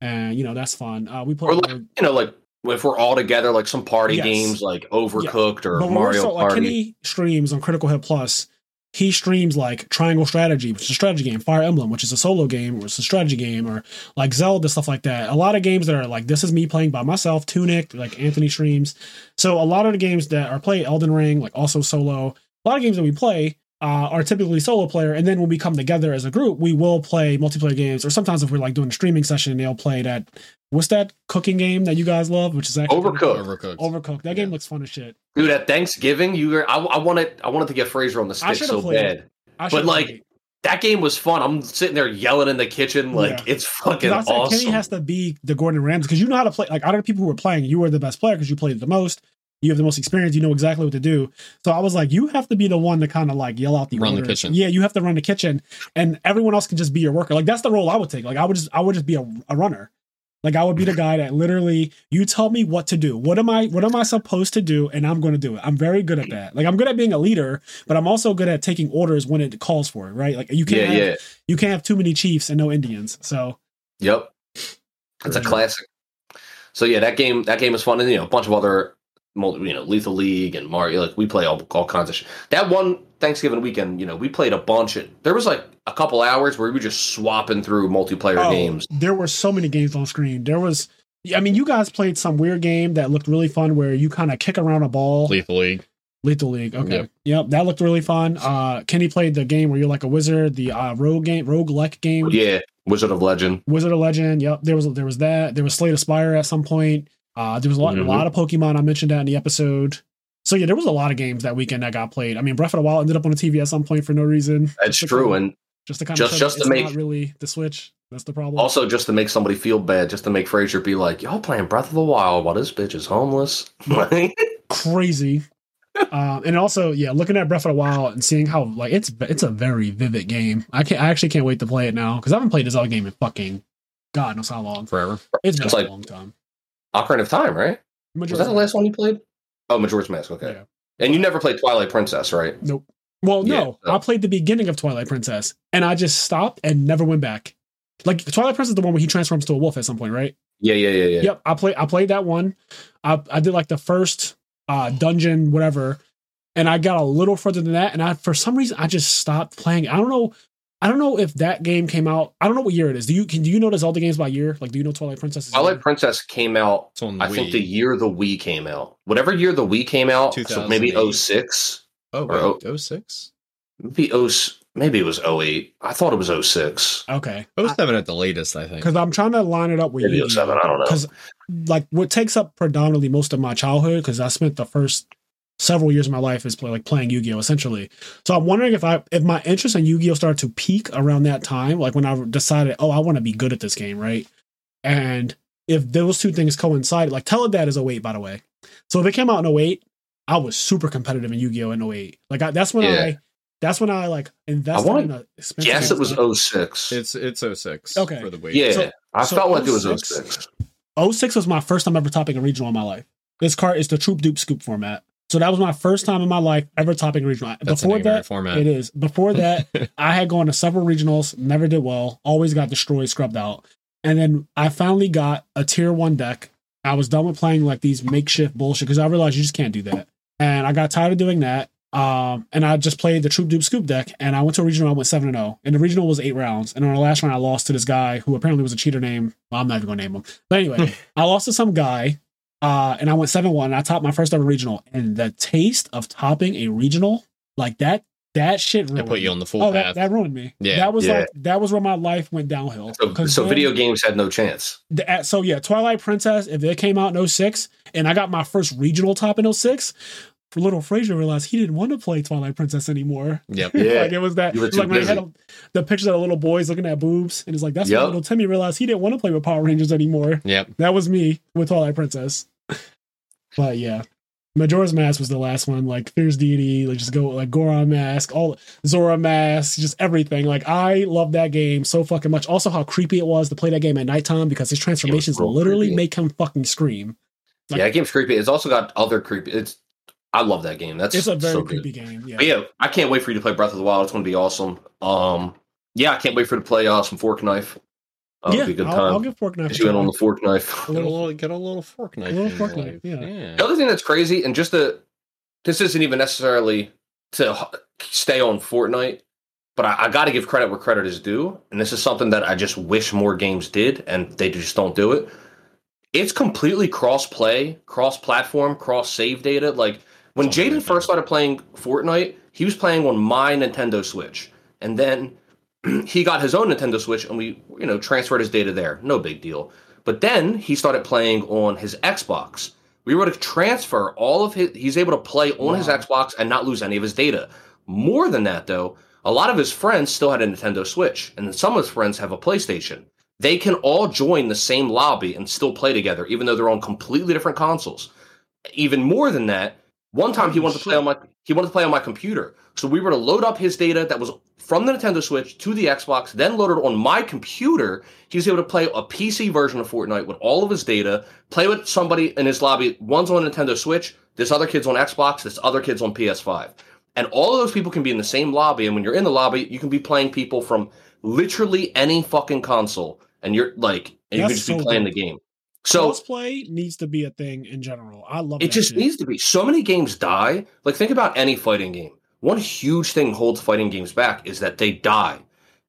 and you know that's fun. Uh, we play. or like you know, like if we're all together, like some party Yes. games, like Overcooked or but Mario like Party. Kenny streams on Critical Hit Plus. he streams like Triangle Strategy, which is a strategy game, Fire Emblem, which is a solo game, or it's a strategy game, or like Zelda stuff like that. A lot of games that are like this is me playing by myself. Tunic, like Anthony streams. So a lot of the games that are played, Elden Ring, like also solo. A lot of games that we play uh, are typically solo player, and then when we come together as a group, we will play multiplayer games. Or sometimes if we're like doing a streaming session, they'll play that. What's that cooking game that you guys love? Which is actually Overcooked. Overcooked. Overcooked. That game looks fun as shit. Dude, at Thanksgiving, you were, I, I wanted I wanted to get Fraser on the stick should've so played bad. I But, like, play. That game was fun. I'm sitting there yelling in the kitchen like Yeah. it's fucking 'Cause I said awesome. Kenny has to be the Gordon Ramsay because you know how to play. Like other people who were playing, you were the best player because you played the most. You have the most experience. You know exactly what to do. So I was like, you have to be the one to kind of like yell out the Run the kitchen. Yeah, you have to run the kitchen, and everyone else can just be your worker. Like that's the role I would take. Like I would just, I would just be a, a runner. Like I would be the guy that literally you tell me what to do. What am I what am I supposed to do and I'm going to do it. I'm very good at that. Like I'm good at being a leader, but I'm also good at taking orders when it calls for it, right? Like you can't yeah, have, yeah. you can't have too many chiefs and no Indians. So Yep. It's a classic. So yeah, that game that game is fun, and you know a bunch of other, you know, Lethal League and Mario. Like we play all all kinds of shit. That one Thanksgiving weekend, you know, we played a bunch. Of, there was like a couple hours where we were just swapping through multiplayer Oh, games. There were so many games on screen. There was I mean, you guys played some weird game that looked really fun where you kind of kick around a ball. Lethal League. Lethal League. Okay. Yep. Yep. that looked really fun. Uh Kenny played the game where you're like a wizard, the uh rogue game, rogue like game. Yeah, Wizard of Legend. Wizard of Legend. Yep. There was there was that. There was Slay the Spire at some point. Uh there was a lot, Mhm. a lot of Pokemon. I mentioned that in the episode. So yeah, there was a lot of games that weekend that got played. I mean, Breath of the Wild ended up on the TV at some point for no reason. That's true, and just to kind just- of just to it's make- not really the Switch. That's the problem. also just to make somebody feel bad, just to make Fraser be like, "Y'all playing Breath of the Wild while this bitch is homeless." crazy. uh, and also, yeah, looking at Breath of the Wild and seeing how like it's it's a very vivid game. I can't. I actually can't wait to play it now because I haven't played this other game in fucking God knows how long. Forever. It's been It's like- a long time. Ocarina of Time, right? Was that the last one you played? Oh, Majora's Mask. Okay. Yeah. And you never played Twilight Princess, right? Nope. Well, Yeah, no, so- I played the beginning of Twilight Princess and I just stopped and never went back. Like Twilight Princess is the one where he transforms to a wolf at some point, right? Yeah, yeah, yeah, yeah. Yep, I played. I played that one. I I did like the first uh dungeon, whatever, and I got a little further than that. And I, for some reason, I just stopped playing. I don't know. I don't know if that game came out. I don't know what year it is. Do you can do you know all the Zelda games by year? Like, do you know Twilight Princess? Twilight year? Princess came out, It's on the I think, the year the Wii came out. Whatever year the Wii came out, so maybe 2008. 06, Oh, or- 06? maybe 0, maybe it was 08. I thought it was 06. Okay, 07 at the latest, I think. because I'm trying to line it up with Maybe Yu-Gi-Oh! 07, I don't know. Because like what takes up predominantly most of my childhood because I spent the first several years of my life is play, like playing Yu-Gi-Oh essentially. So I'm wondering if I if my interest in Yu-Gi-Oh started to peak around that time, like when I decided, oh, I want to be good at this game, right? And if those two things coincided, like Teledad is 08, by the way. So if it came out in 08, I was super competitive in Yu-Gi-Oh in 08. Like I, that's when Yeah. I that's when I like invested wanna in a expensive Yes, it was stuff. 06. It's it's 06 Okay. for the Wii. yeah, so- I so felt like it was 06. 06. 06 was my first time ever topping a regional in my life. This card is the Troop Dupe Scoop format. So that was my first time in my life ever topping regional. That's Before that, format. it is. Before that, I had gone to several regionals, never did well, always got destroyed, scrubbed out. And then I finally got a tier one deck. I was done with playing like these makeshift bullshit because I realized you just can't do that. And I got tired of doing that. Um, and I just played the Troop Dupe Scoop deck, and I went to a regional. I went seven and zero, and the regional was eight rounds. And on the last round, I lost to this guy who apparently was a cheater. Name well, I'm not even gonna name him, but anyway, I lost to some guy, uh, and I went seven one. I topped my first ever regional, and the taste of topping a regional like that, that shit It ruined put you on the full Oh, that, path. that ruined me. Yeah. that was Yeah. like that was where my life went downhill. So, 'Cause so then- video games had no chance. the- so yeah, Twilight Princess, if it came out in 06 and I got my first regional top in 06, for little Fraser realized he didn't want to play Twilight Princess anymore. Yep. Yeah. like it was that You were it was like too when they had a, the pictures of the little boys looking at boobs, and it's like that's when little Timmy realized he didn't want to play with Power Rangers anymore. Yep. That was me with Twilight Princess. But yeah. Majora's Mask was the last one, like Fierce Deity, like just go like Goron Mask, all Zora Mask, just everything. Like I love that game so fucking much. Also, how creepy it was to play that game at nighttime because his transformations literally creepy. make him fucking scream. Like- yeah, that game's creepy. It's also got other creepy. It's I love that game. That's It's a very so good. creepy game. Yeah. But yeah, I can't wait for you to play Breath of the Wild. It's going to be awesome. Um, yeah, I can't wait for you to play uh, some Fork Knife. Uh, yeah, it'll be a good I'll. I'll give Fork Knife. Get you in try. on the Fork Knife. A Get a little- little, get a little fork knife. little fork knife, life. yeah. The other thing that's crazy, and just the this isn't even necessarily to stay on Fortnite, but I, I got to give credit where credit is due, and this is something that I just wish more games did, and they just don't do it. It's completely cross play, cross platform, cross save data. Like when Jaden first started playing Fortnite, he was playing on my Nintendo Switch, and then he got his own Nintendo Switch, and we you know transferred his data there. No big deal. But then he started playing on his Xbox. We were to transfer all of his. He's able to play on his Xbox and not lose any of his data. More than that, though, a lot of his friends still had a Nintendo Switch, and some of his friends have a PlayStation. They can all join the same lobby and still play together, even though they're on completely different consoles. Even more than that, one time he wanted to play on my he wanted to play on my computer. So we were to load up his data that was from the Nintendo Switch to the Xbox, then loaded on my computer. He was able to play a PC version of Fortnite with all of his data, play with somebody in his lobby. One's on Nintendo Switch, this other kid's on Xbox, this other kid's on PS5. And all of those people can be in the same lobby. And when you're in the lobby, you can be playing people from literally any fucking console. And you're like, and you can That's just be playing dope. the game. So Crossplay needs to be a thing in general. I love it just shit. needs to be. So many games die. Like think about any fighting game. One huge thing holds fighting games back is that they die.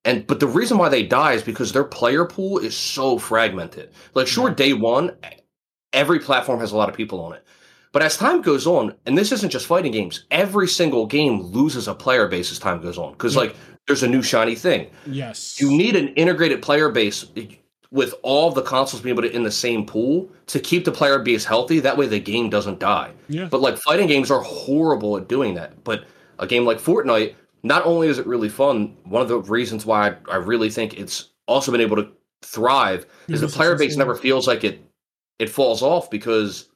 And but the reason why they die is because their player pool is so fragmented. Like sure, day one, every platform has a lot of people on it. But as time goes on, and this isn't just fighting games, every single game loses a player base as time goes on. Because Yeah. like there's a new shiny thing. Yes. You need an integrated player base with all the consoles being able to in the same pool to keep the player base healthy. That way the game doesn't die. yeah. But like fighting games are horrible at doing that. But a game like Fortnite, not only is it really fun, one of the reasons why I, I really think it's also been able to thrive is the player base never feels like it it falls off because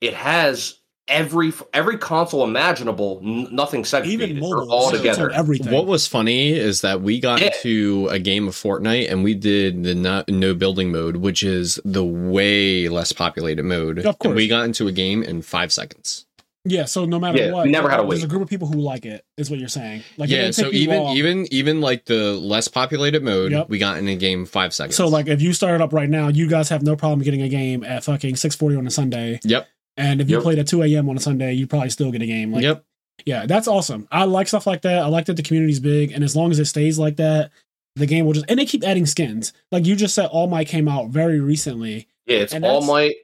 it has every every console imaginable, n- nothing segregated. Even mobile. all it's together. everything. What was funny is that we got Yeah. into a game of Fortnite and we did the no, no building mode, which is the way less populated mode. Of course. And we got into a game in five seconds. yeah. So no matter Yeah, what, we never had to There's wait. a group of people who like it. Is what you're saying. Like yeah, so even long. even even like the less populated mode, Yep. we got in a game five seconds. So like if you started up right now, you guys have no problem getting a game at fucking six forty on a Sunday. Yep. And if you played at two a.m. on a Sunday, you probably still get a game. Like, yep. yeah, that's awesome. I like stuff like that. I like that the community's big, and as long as it stays like that, the game will just and they keep adding skins. Like you just said, All Might came out very recently. Yeah, it's All Might,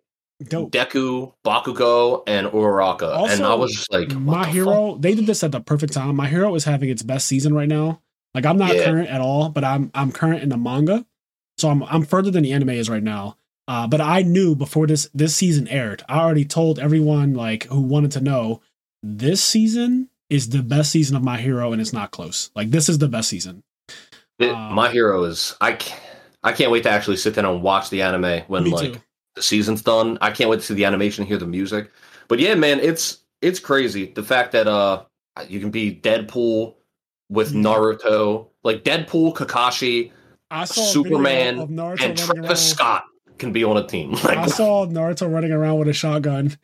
Dope. Deku, Bakugo, and Uraraka. and I was just like, My the fuck? Hero, they did this at the perfect time. My Hero is having its best season right now. Like I'm not Yeah. current at all, but I'm I'm current in the manga, so I'm I'm further than the anime is right now. Uh, but I knew before this this season aired, I already told everyone like who wanted to know this season is the best season of My Hero, and it's not close. Like this is the best season. It- Um, my hero is I can't, I can't wait to actually sit down and watch the anime when like too. the season's done. I can't wait to see the animation, hear the music. But yeah, man, it's it's crazy the fact that uh you can be Deadpool with Mhm. Naruto, like Deadpool, Kakashi, Superman, video of Naruto and Travis. Scott can be on a team. Like, I saw Naruto running around with a shotgun,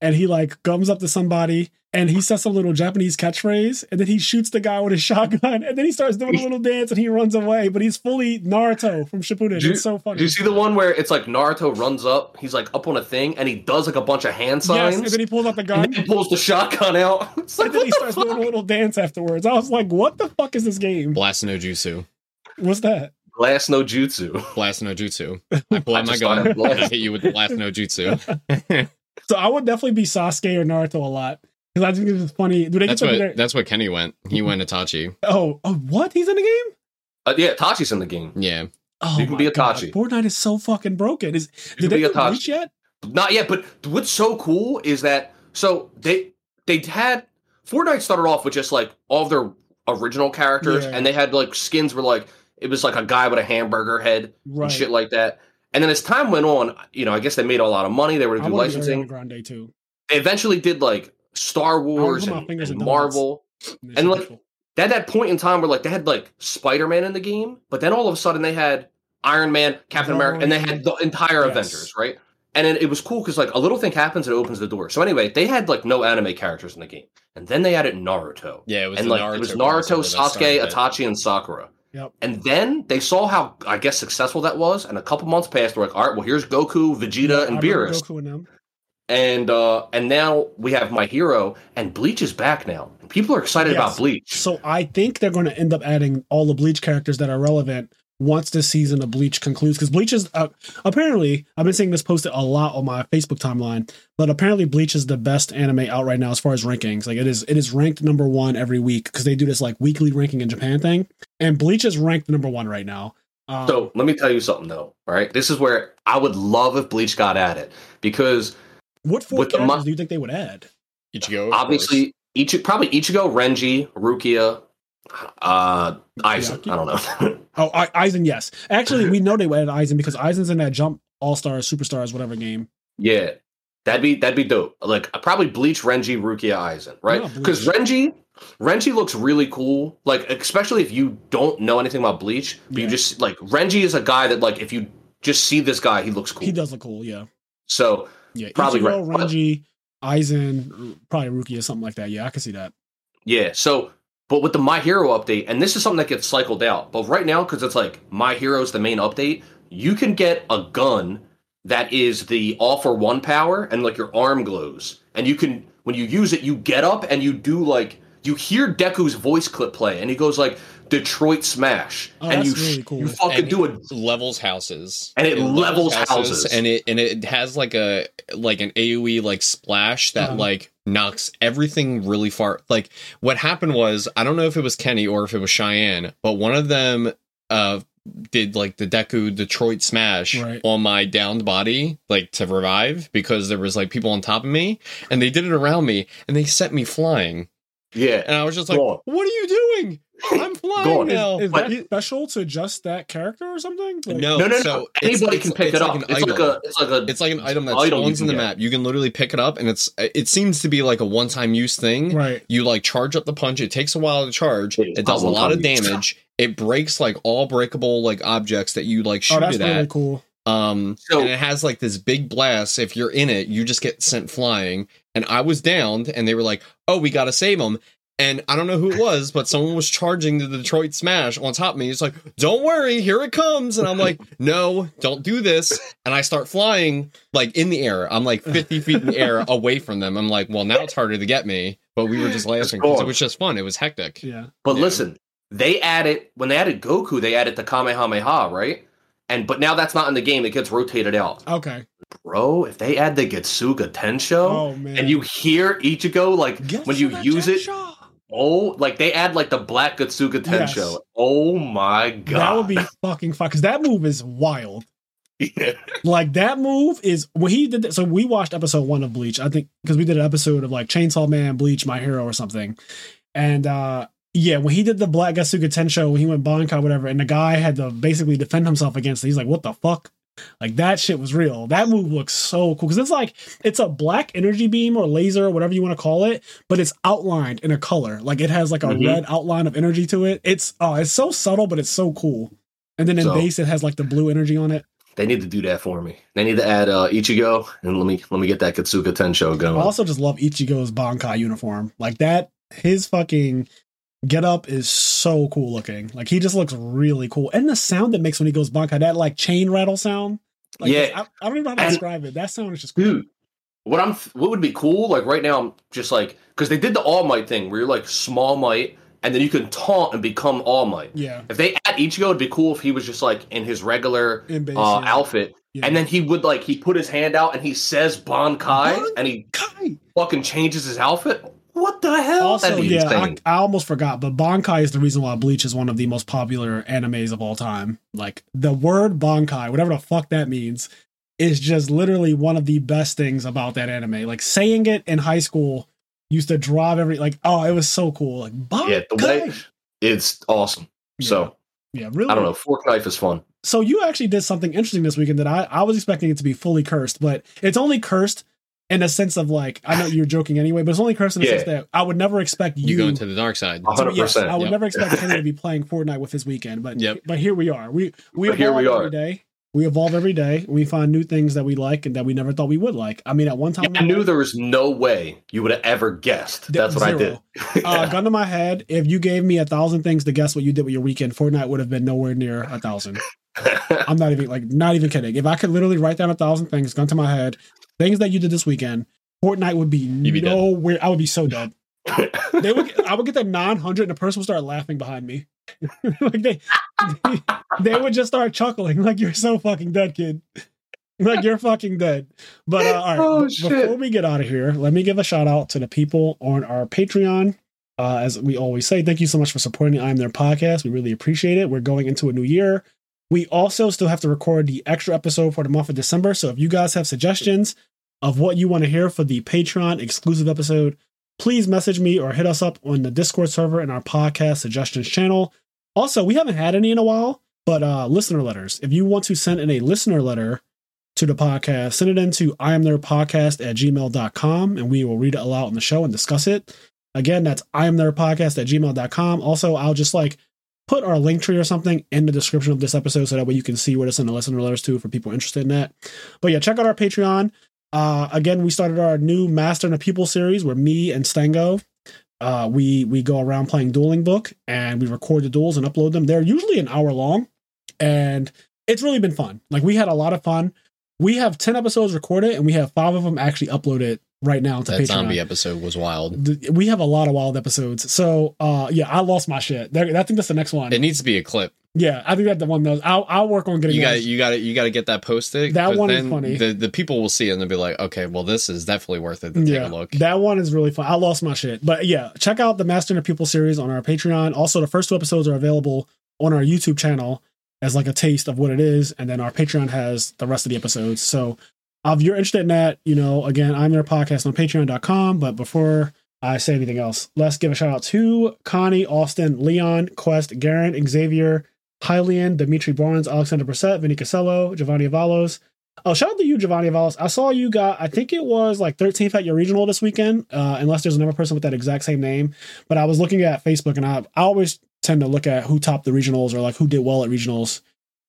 and he like comes up to somebody and he says some little Japanese catchphrase, and then he shoots the guy with a shotgun, and then he starts doing a little dance and he runs away. But he's fully Naruto from Shippuden. Did you- it's so funny. do you see the one where it's like Naruto runs up, he's like up on a thing, and he does like a bunch of hand yes, signs, and then he pulls out the gun, and then he pulls the shotgun out. It's like, and then he the starts doing a little dance afterwards. I was like, "What the fuck is this game? Blast no jutsu. What's that?" Glass no jutsu. Blast no jutsu. I pull I out my gun I'd and I blast. hit you with the blast no jutsu. So I would definitely be Sasuke or Naruto a lot because I think it's funny. Do they that's get what their- that's what Kenny went. He went Itachi. Oh, oh, what? He's in the game? Uh, yeah, Tachi's in the game. Yeah. Oh, You can my be God. Itachi. Fortnite is so fucking broken. Is You did they be get Itachi. reach yet? Not yet, but what's so cool is that so they they had Fortnite started off with just like all of their original characters, Yeah. and they had like skins were like it was like a guy with a hamburger head Right. and shit like that. And then as time went on, you know, I guess they made a lot of money. They were doing I do want to be licensing. Grande too. They eventually did like Star Wars and, and. Marvel. It's And, like, beautiful. They had that point in time where like they had like Spider Man in the game, but then all of a sudden they had Iron Man, Captain America, and they had the entire Yes. Avengers, right? And then it was cool because like a little thing happens and it opens the door. So anyway, they had like no anime characters in the game, and then they added Naruto, Yeah, it was and the like Naruto it was Naruto, that Sasuke, started. Itachi, and Sakura. Yep. And then they saw how I guess successful that was, and a couple months passed. They're like, all right, well here's Goku, Vegeta, Yeah, and Beerus. Goku and them. and uh and now we have my hero and Bleach is back now. People are excited Yes. about Bleach. So I think they're going to end up adding all the Bleach characters that are relevant once this season of Bleach concludes. Because Bleach is uh, apparently I've been seeing this posted a lot on my Facebook timeline, but apparently Bleach is the best anime out right now as far as rankings. Like it is, it is ranked number one every week because they do this like weekly ranking in Japan thing, and Bleach is ranked number one right now. Um, So let me tell you something though. All right, this is where I would love if Bleach got at it because what four with the characters mu- do you think they would add? Ichigo, of obviously each probably Ichigo, Renji, Rukia, uh. Miyaki? I don't know. Oh, I, Aizen, yes. Actually, we know they add Aizen because Aizen's in that Jump All Stars, Superstars, whatever game. yeah, that'd be that'd be dope. Like probably Bleach, Renji, Rukia, Aizen, right? Because Renji. Renji looks really cool, like especially if you don't know anything about Bleach, but Yeah. you just like Renji is a guy that like if you just see this guy, he looks cool. He does look cool, yeah. So Yeah, Probably right. Renji, Aizen, probably Ruki or something like that. Yeah, I can see that. Yeah. So, but with the My Hero update, and this is something that gets cycled out, but right now, because it's like My Hero's the main update, you can get a gun that is the all for one power, and like your arm glows, and you can when you use it, you get up and you do like you hear Deku's voice clip play, and he goes like Detroit Smash, Oh, and that's you really cool. you fucking And do it. levels houses And it levels houses. and it and it has like a like an AoE like splash that Uh-huh. like knocks everything really far. Like what happened was I don't know if it was Kenny or if it was Cheyenne, but one of them uh did like the Deku Detroit smash Right. on my downed body like to revive because there was like people on top of me and they did it around me and they sent me flying Yeah. and I was just like Go what are you doing I'm Go flying on. now Is But- that special to just that character or something? Like- no No, no, no. so it's- Anybody it's- can pick it's it like up. an it's like a. It's like a. It's like an item that Item spawns in the get. map. You can literally pick it up, and it's it seems to be like a one time use thing. Right. You like charge up the punch. It takes a while to charge. It is It does a lot of damage. It breaks like all breakable like objects that you like Oh, shoot that's it really at. cool. Um, So- and it has like this big blast. If you're in it, you just get sent flying. And I was downed, and they were like, "Oh, we gotta save him." And I don't know who it was, but someone was charging the Detroit Smash on top of me. He's like, "Don't worry, here it comes." And I'm like, "No, don't do this." And I start flying like in the air. I'm like 50 feet in the air away from them. I'm like, "Well, now it's harder to get me." But we were just laughing because it was just fun. It was hectic. Yeah. But Yeah. listen, they added when they added Goku, they added the Kamehameha, right? And but now that's not in the game; it gets rotated out. Okay. Bro, if they add the Getsuga Tensho, Oh man. and you hear Ichigo like Get when you to the use it, Tensho. Oh, like they add like the Black Getsuga Yes. Oh my god, That would be fucking fun because that move is wild. Like that move is when he did that. So we watched episode one of Bleach, I think, because we did an episode of like Chainsaw Man, Bleach, My Hero, or something. And uh yeah, when he did the Black Getsuga Tensho, when he went Bankai, whatever, and the guy had to basically defend himself against it, he's like, what the fuck? Like that shit was real. That move looks so cool because it's like it's a black energy beam or laser or whatever you want to call it, but it's outlined in a color. Like it has like a Mhm. red outline of energy to it. It's oh, it's so subtle, but it's so cool. And then in So- base, it has like the blue energy on it. they need to do that for me. They need to add uh, Ichigo, and let me let me get that Getsuga Tensho going. I also just love Ichigo's Bankai uniform. Like that, his fucking get up is so cool looking. Like he just looks really cool. And the sound that makes when he goes Bankai, that like chain rattle sound. Like, Yeah. I, I don't even know how to And- describe it. That sound is just cool. Dude, what I'm what would be cool? Like right now, I'm just like because they did the All Might thing where you're like small might, and then you can taunt and become All Might. Yeah. If they add Ichigo, it'd be cool if he was just like in his regular In uh, outfit, Yeah. and then he would like he put his hand out and he says Bankai, Ban- and he fucking changes his outfit. What the hell? Also, That'd be yeah, I. I almost forgot, but Bankai is the reason why Bleach is one of the most popular animes of all time. Like the word Bankai, whatever the fuck that means, is just literally one of the best things about that anime. Like saying it in high school used to drive every like oh, it was so cool. Like Bankai. yeah, the way it's awesome. So yeah, really. I don't know. Fork knife is fun. So you actually did something interesting this weekend that I I was expecting it to be fully cursed, but it's only cursed in a sense of like I know you're joking anyway, but it's only cursed in the Yeah. sense that I would never expect you, You go into the dark side. A hundred Yes, percent. I would Yep. never expect Kenny to be playing Fortnite with his weekend, but Yep. but here we are. We we But here evolve we are. every day. We evolve every day. We find new things that we like and that we never thought we would like. I mean, at one time, I knew there was no way you would have ever guessed. Th- That's what I did. zero. uh, gun to my head, if you gave me a thousand things to guess what you did with your weekend, Fortnite would have been nowhere near a thousand. I'm not even like not even kidding. If I could literally write down a thousand things, gun to my head, things that you did this weekend, Fortnite would be, be dead. I would be so dead. they would. I would get the 900, and the person would start laughing behind me. like they, they would just start chuckling, like you're so fucking dead, kid. Like you're fucking dead. But uh, all right, Oh, b- before we get out of here, let me give a shout out to the people on our Patreon. Uh, as we always say, thank you so much for supporting the I'm There podcast. We really appreciate it. We're going into a new year. We also still have to record the extra episode for the month of December. So if you guys have suggestions of what you want to hear for the Patreon exclusive episode, please message me or hit us up on the Discord server in our podcast suggestions channel. Also, we haven't had any in a while, but uh, listener letters. If you want to send in a listener letter to the podcast, send it in to I am their podcast at gmail.com and we will read it aloud on the show and discuss it. Again, that's I am their podcast at gmail.com. Also, I'll just like put our link tree or something in the description of this episode so that way you can see where to send the listener letters to for people interested in that. But yeah, check out our Patreon. Uh, again, we started our new Master and the People series where me and Stango, uh, we we go around playing dueling book and we record the duels and upload them. They're usually an hour long, and it's really been fun. Like we had a lot of fun. We have ten episodes recorded, and we have five of them actually uploaded right now to That Patreon. zombie episode was wild. We have a lot of wild episodes. So uh, yeah, I lost my shit. I think that's the next one. It needs to be a clip. yeah, I think that's the one. Those I'll I'll work on getting You got you got you got to get that posted. That one is funny. The the people will see it and they'll be like, okay, well, this is definitely worth it to yeah, take a look. that one is really fun. I lost my shit, but yeah, check out the Master and the People series on our Patreon. Also, the first two episodes are available on our YouTube channel as like a taste of what it is, and then our Patreon has the rest of the episodes. So, if you're interested in that, you know, again, I'm their podcast on Patreon.com. But before I say anything else, let's give a shout out to Connie, Austin, Leon, Quest, Garen, Xavier, Hylian, Dimitri Barnes, Alexander Brissett, Vinny Casello, Giovanni Avalos. Oh, shout out to you, Giovanni Avalos. I saw you got, I think it was like 13th at your regional this weekend, uh, unless there's another person with that exact same name. But I was looking at Facebook and I, I always tend to look at who topped the regionals or like who did well at regionals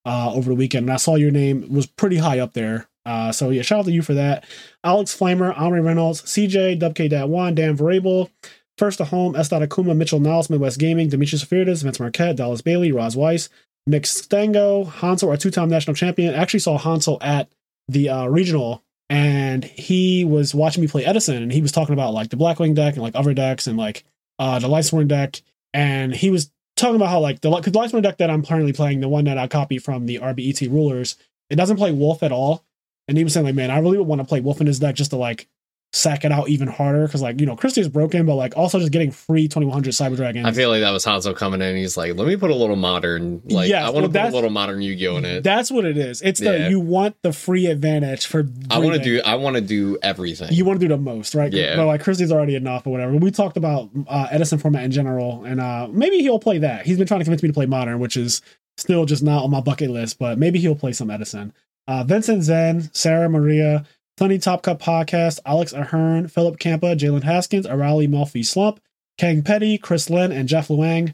uh, over the weekend. And I saw your name was pretty high up there. Uh, so yeah, shout out to you for that. Alex Flamer, Omri Reynolds, CJ, WK.1, Dan Variable, First to Home, S. Akuma, Mitchell Niles, Midwest Gaming, Demetrius Safirdas, Vince Marquette, Dallas Bailey, Roz Weiss, Nick Stango, Hansel, our two-time national champion. I Actually saw Hansel at the uh, regional, and he was watching me play Edison, and he was talking about like the Blackwing deck and like other decks and like uh, the Lightsworn deck, and he was talking about how like the the Lightsworn deck that I'm currently playing, the one that I copied from the RBET rulers, it doesn't play Wulf at all, and he was saying like, man, I really would want to play Wulf in his deck just to like sack it out even harder because like you know Christie is broken, but like also just getting free 2100 Cyber Dragons. I feel like that was Hanzo coming in. He's like, let me put a little modern, like Yes, I want well, to put a little modern Yu-Gi-Oh in it. That's what it is. It's the Yeah. you want the free advantage for. I want to do, I want to do everything. You want to do the most, right? Yeah. But like Christie's already enough or whatever. We talked about uh, Edison format in general, and uh, maybe he'll play that. He's been trying to convince me to play modern, which is still just not on my bucket list. But maybe he'll play some Edison. Uh, Vincent Zen, Sarah Maria, Sunny Top Cup Podcast, Alex Ahern, Philip Campa, Jalen Haskins, Arali Melfi Slump, Kang Petty, Chris Lynn, and Jeff Luang.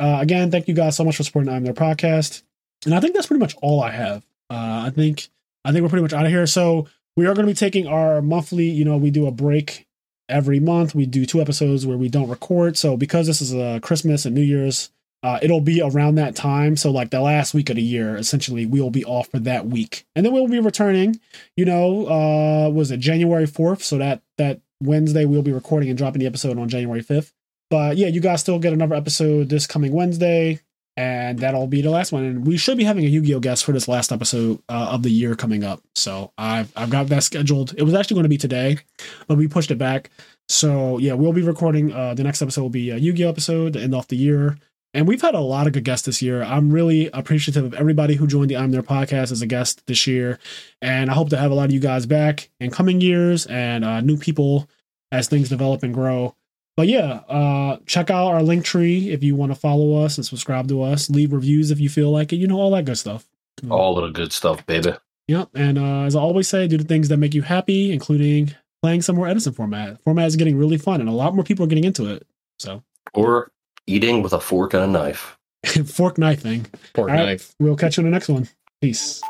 Uh, again, thank you guys so much for supporting I'm Their podcast. And I think that's pretty much all I have. Uh, I think I think we're pretty much out of here. So we are going to be taking our monthly. You know, we do a break every month. We do two episodes where we don't record. So because this is a Christmas and New Year's, uh, it'll be around that time. So like the last week of the year, essentially, we'll be off for that week, and then we'll be returning. You know, uh, was it January fourth? So that that Wednesday we'll be recording and dropping the episode on January fifth. But yeah, you guys still get another episode this coming Wednesday, and that'll be the last one. And we should be having a Yu-Gi-Oh guest for this last episode uh, of the year coming up. So I've I've got that scheduled. It was actually going to be today, but we pushed it back. So yeah, we'll be recording. Uh, the next episode will be a Yu-Gi-Oh episode end off the year. And we've had a lot of good guests this year. I'm really appreciative of everybody who joined the I'm There podcast as a guest this year. And I hope to have a lot of you guys back in coming years and uh, new people as things develop and grow. But yeah, uh, check out our link tree if you want to follow us and subscribe to us. Leave reviews if you feel like it. You know, all that good stuff. All of the good stuff, baby. Yep. And uh, as I always say, do the things that make you happy, including playing some more Edison format. Format is getting really fun, and a lot more people are getting into it. So, Or eating with a fork and a knife. fork knife thing. Fork All knife. Right, we'll catch you in the next one. Peace.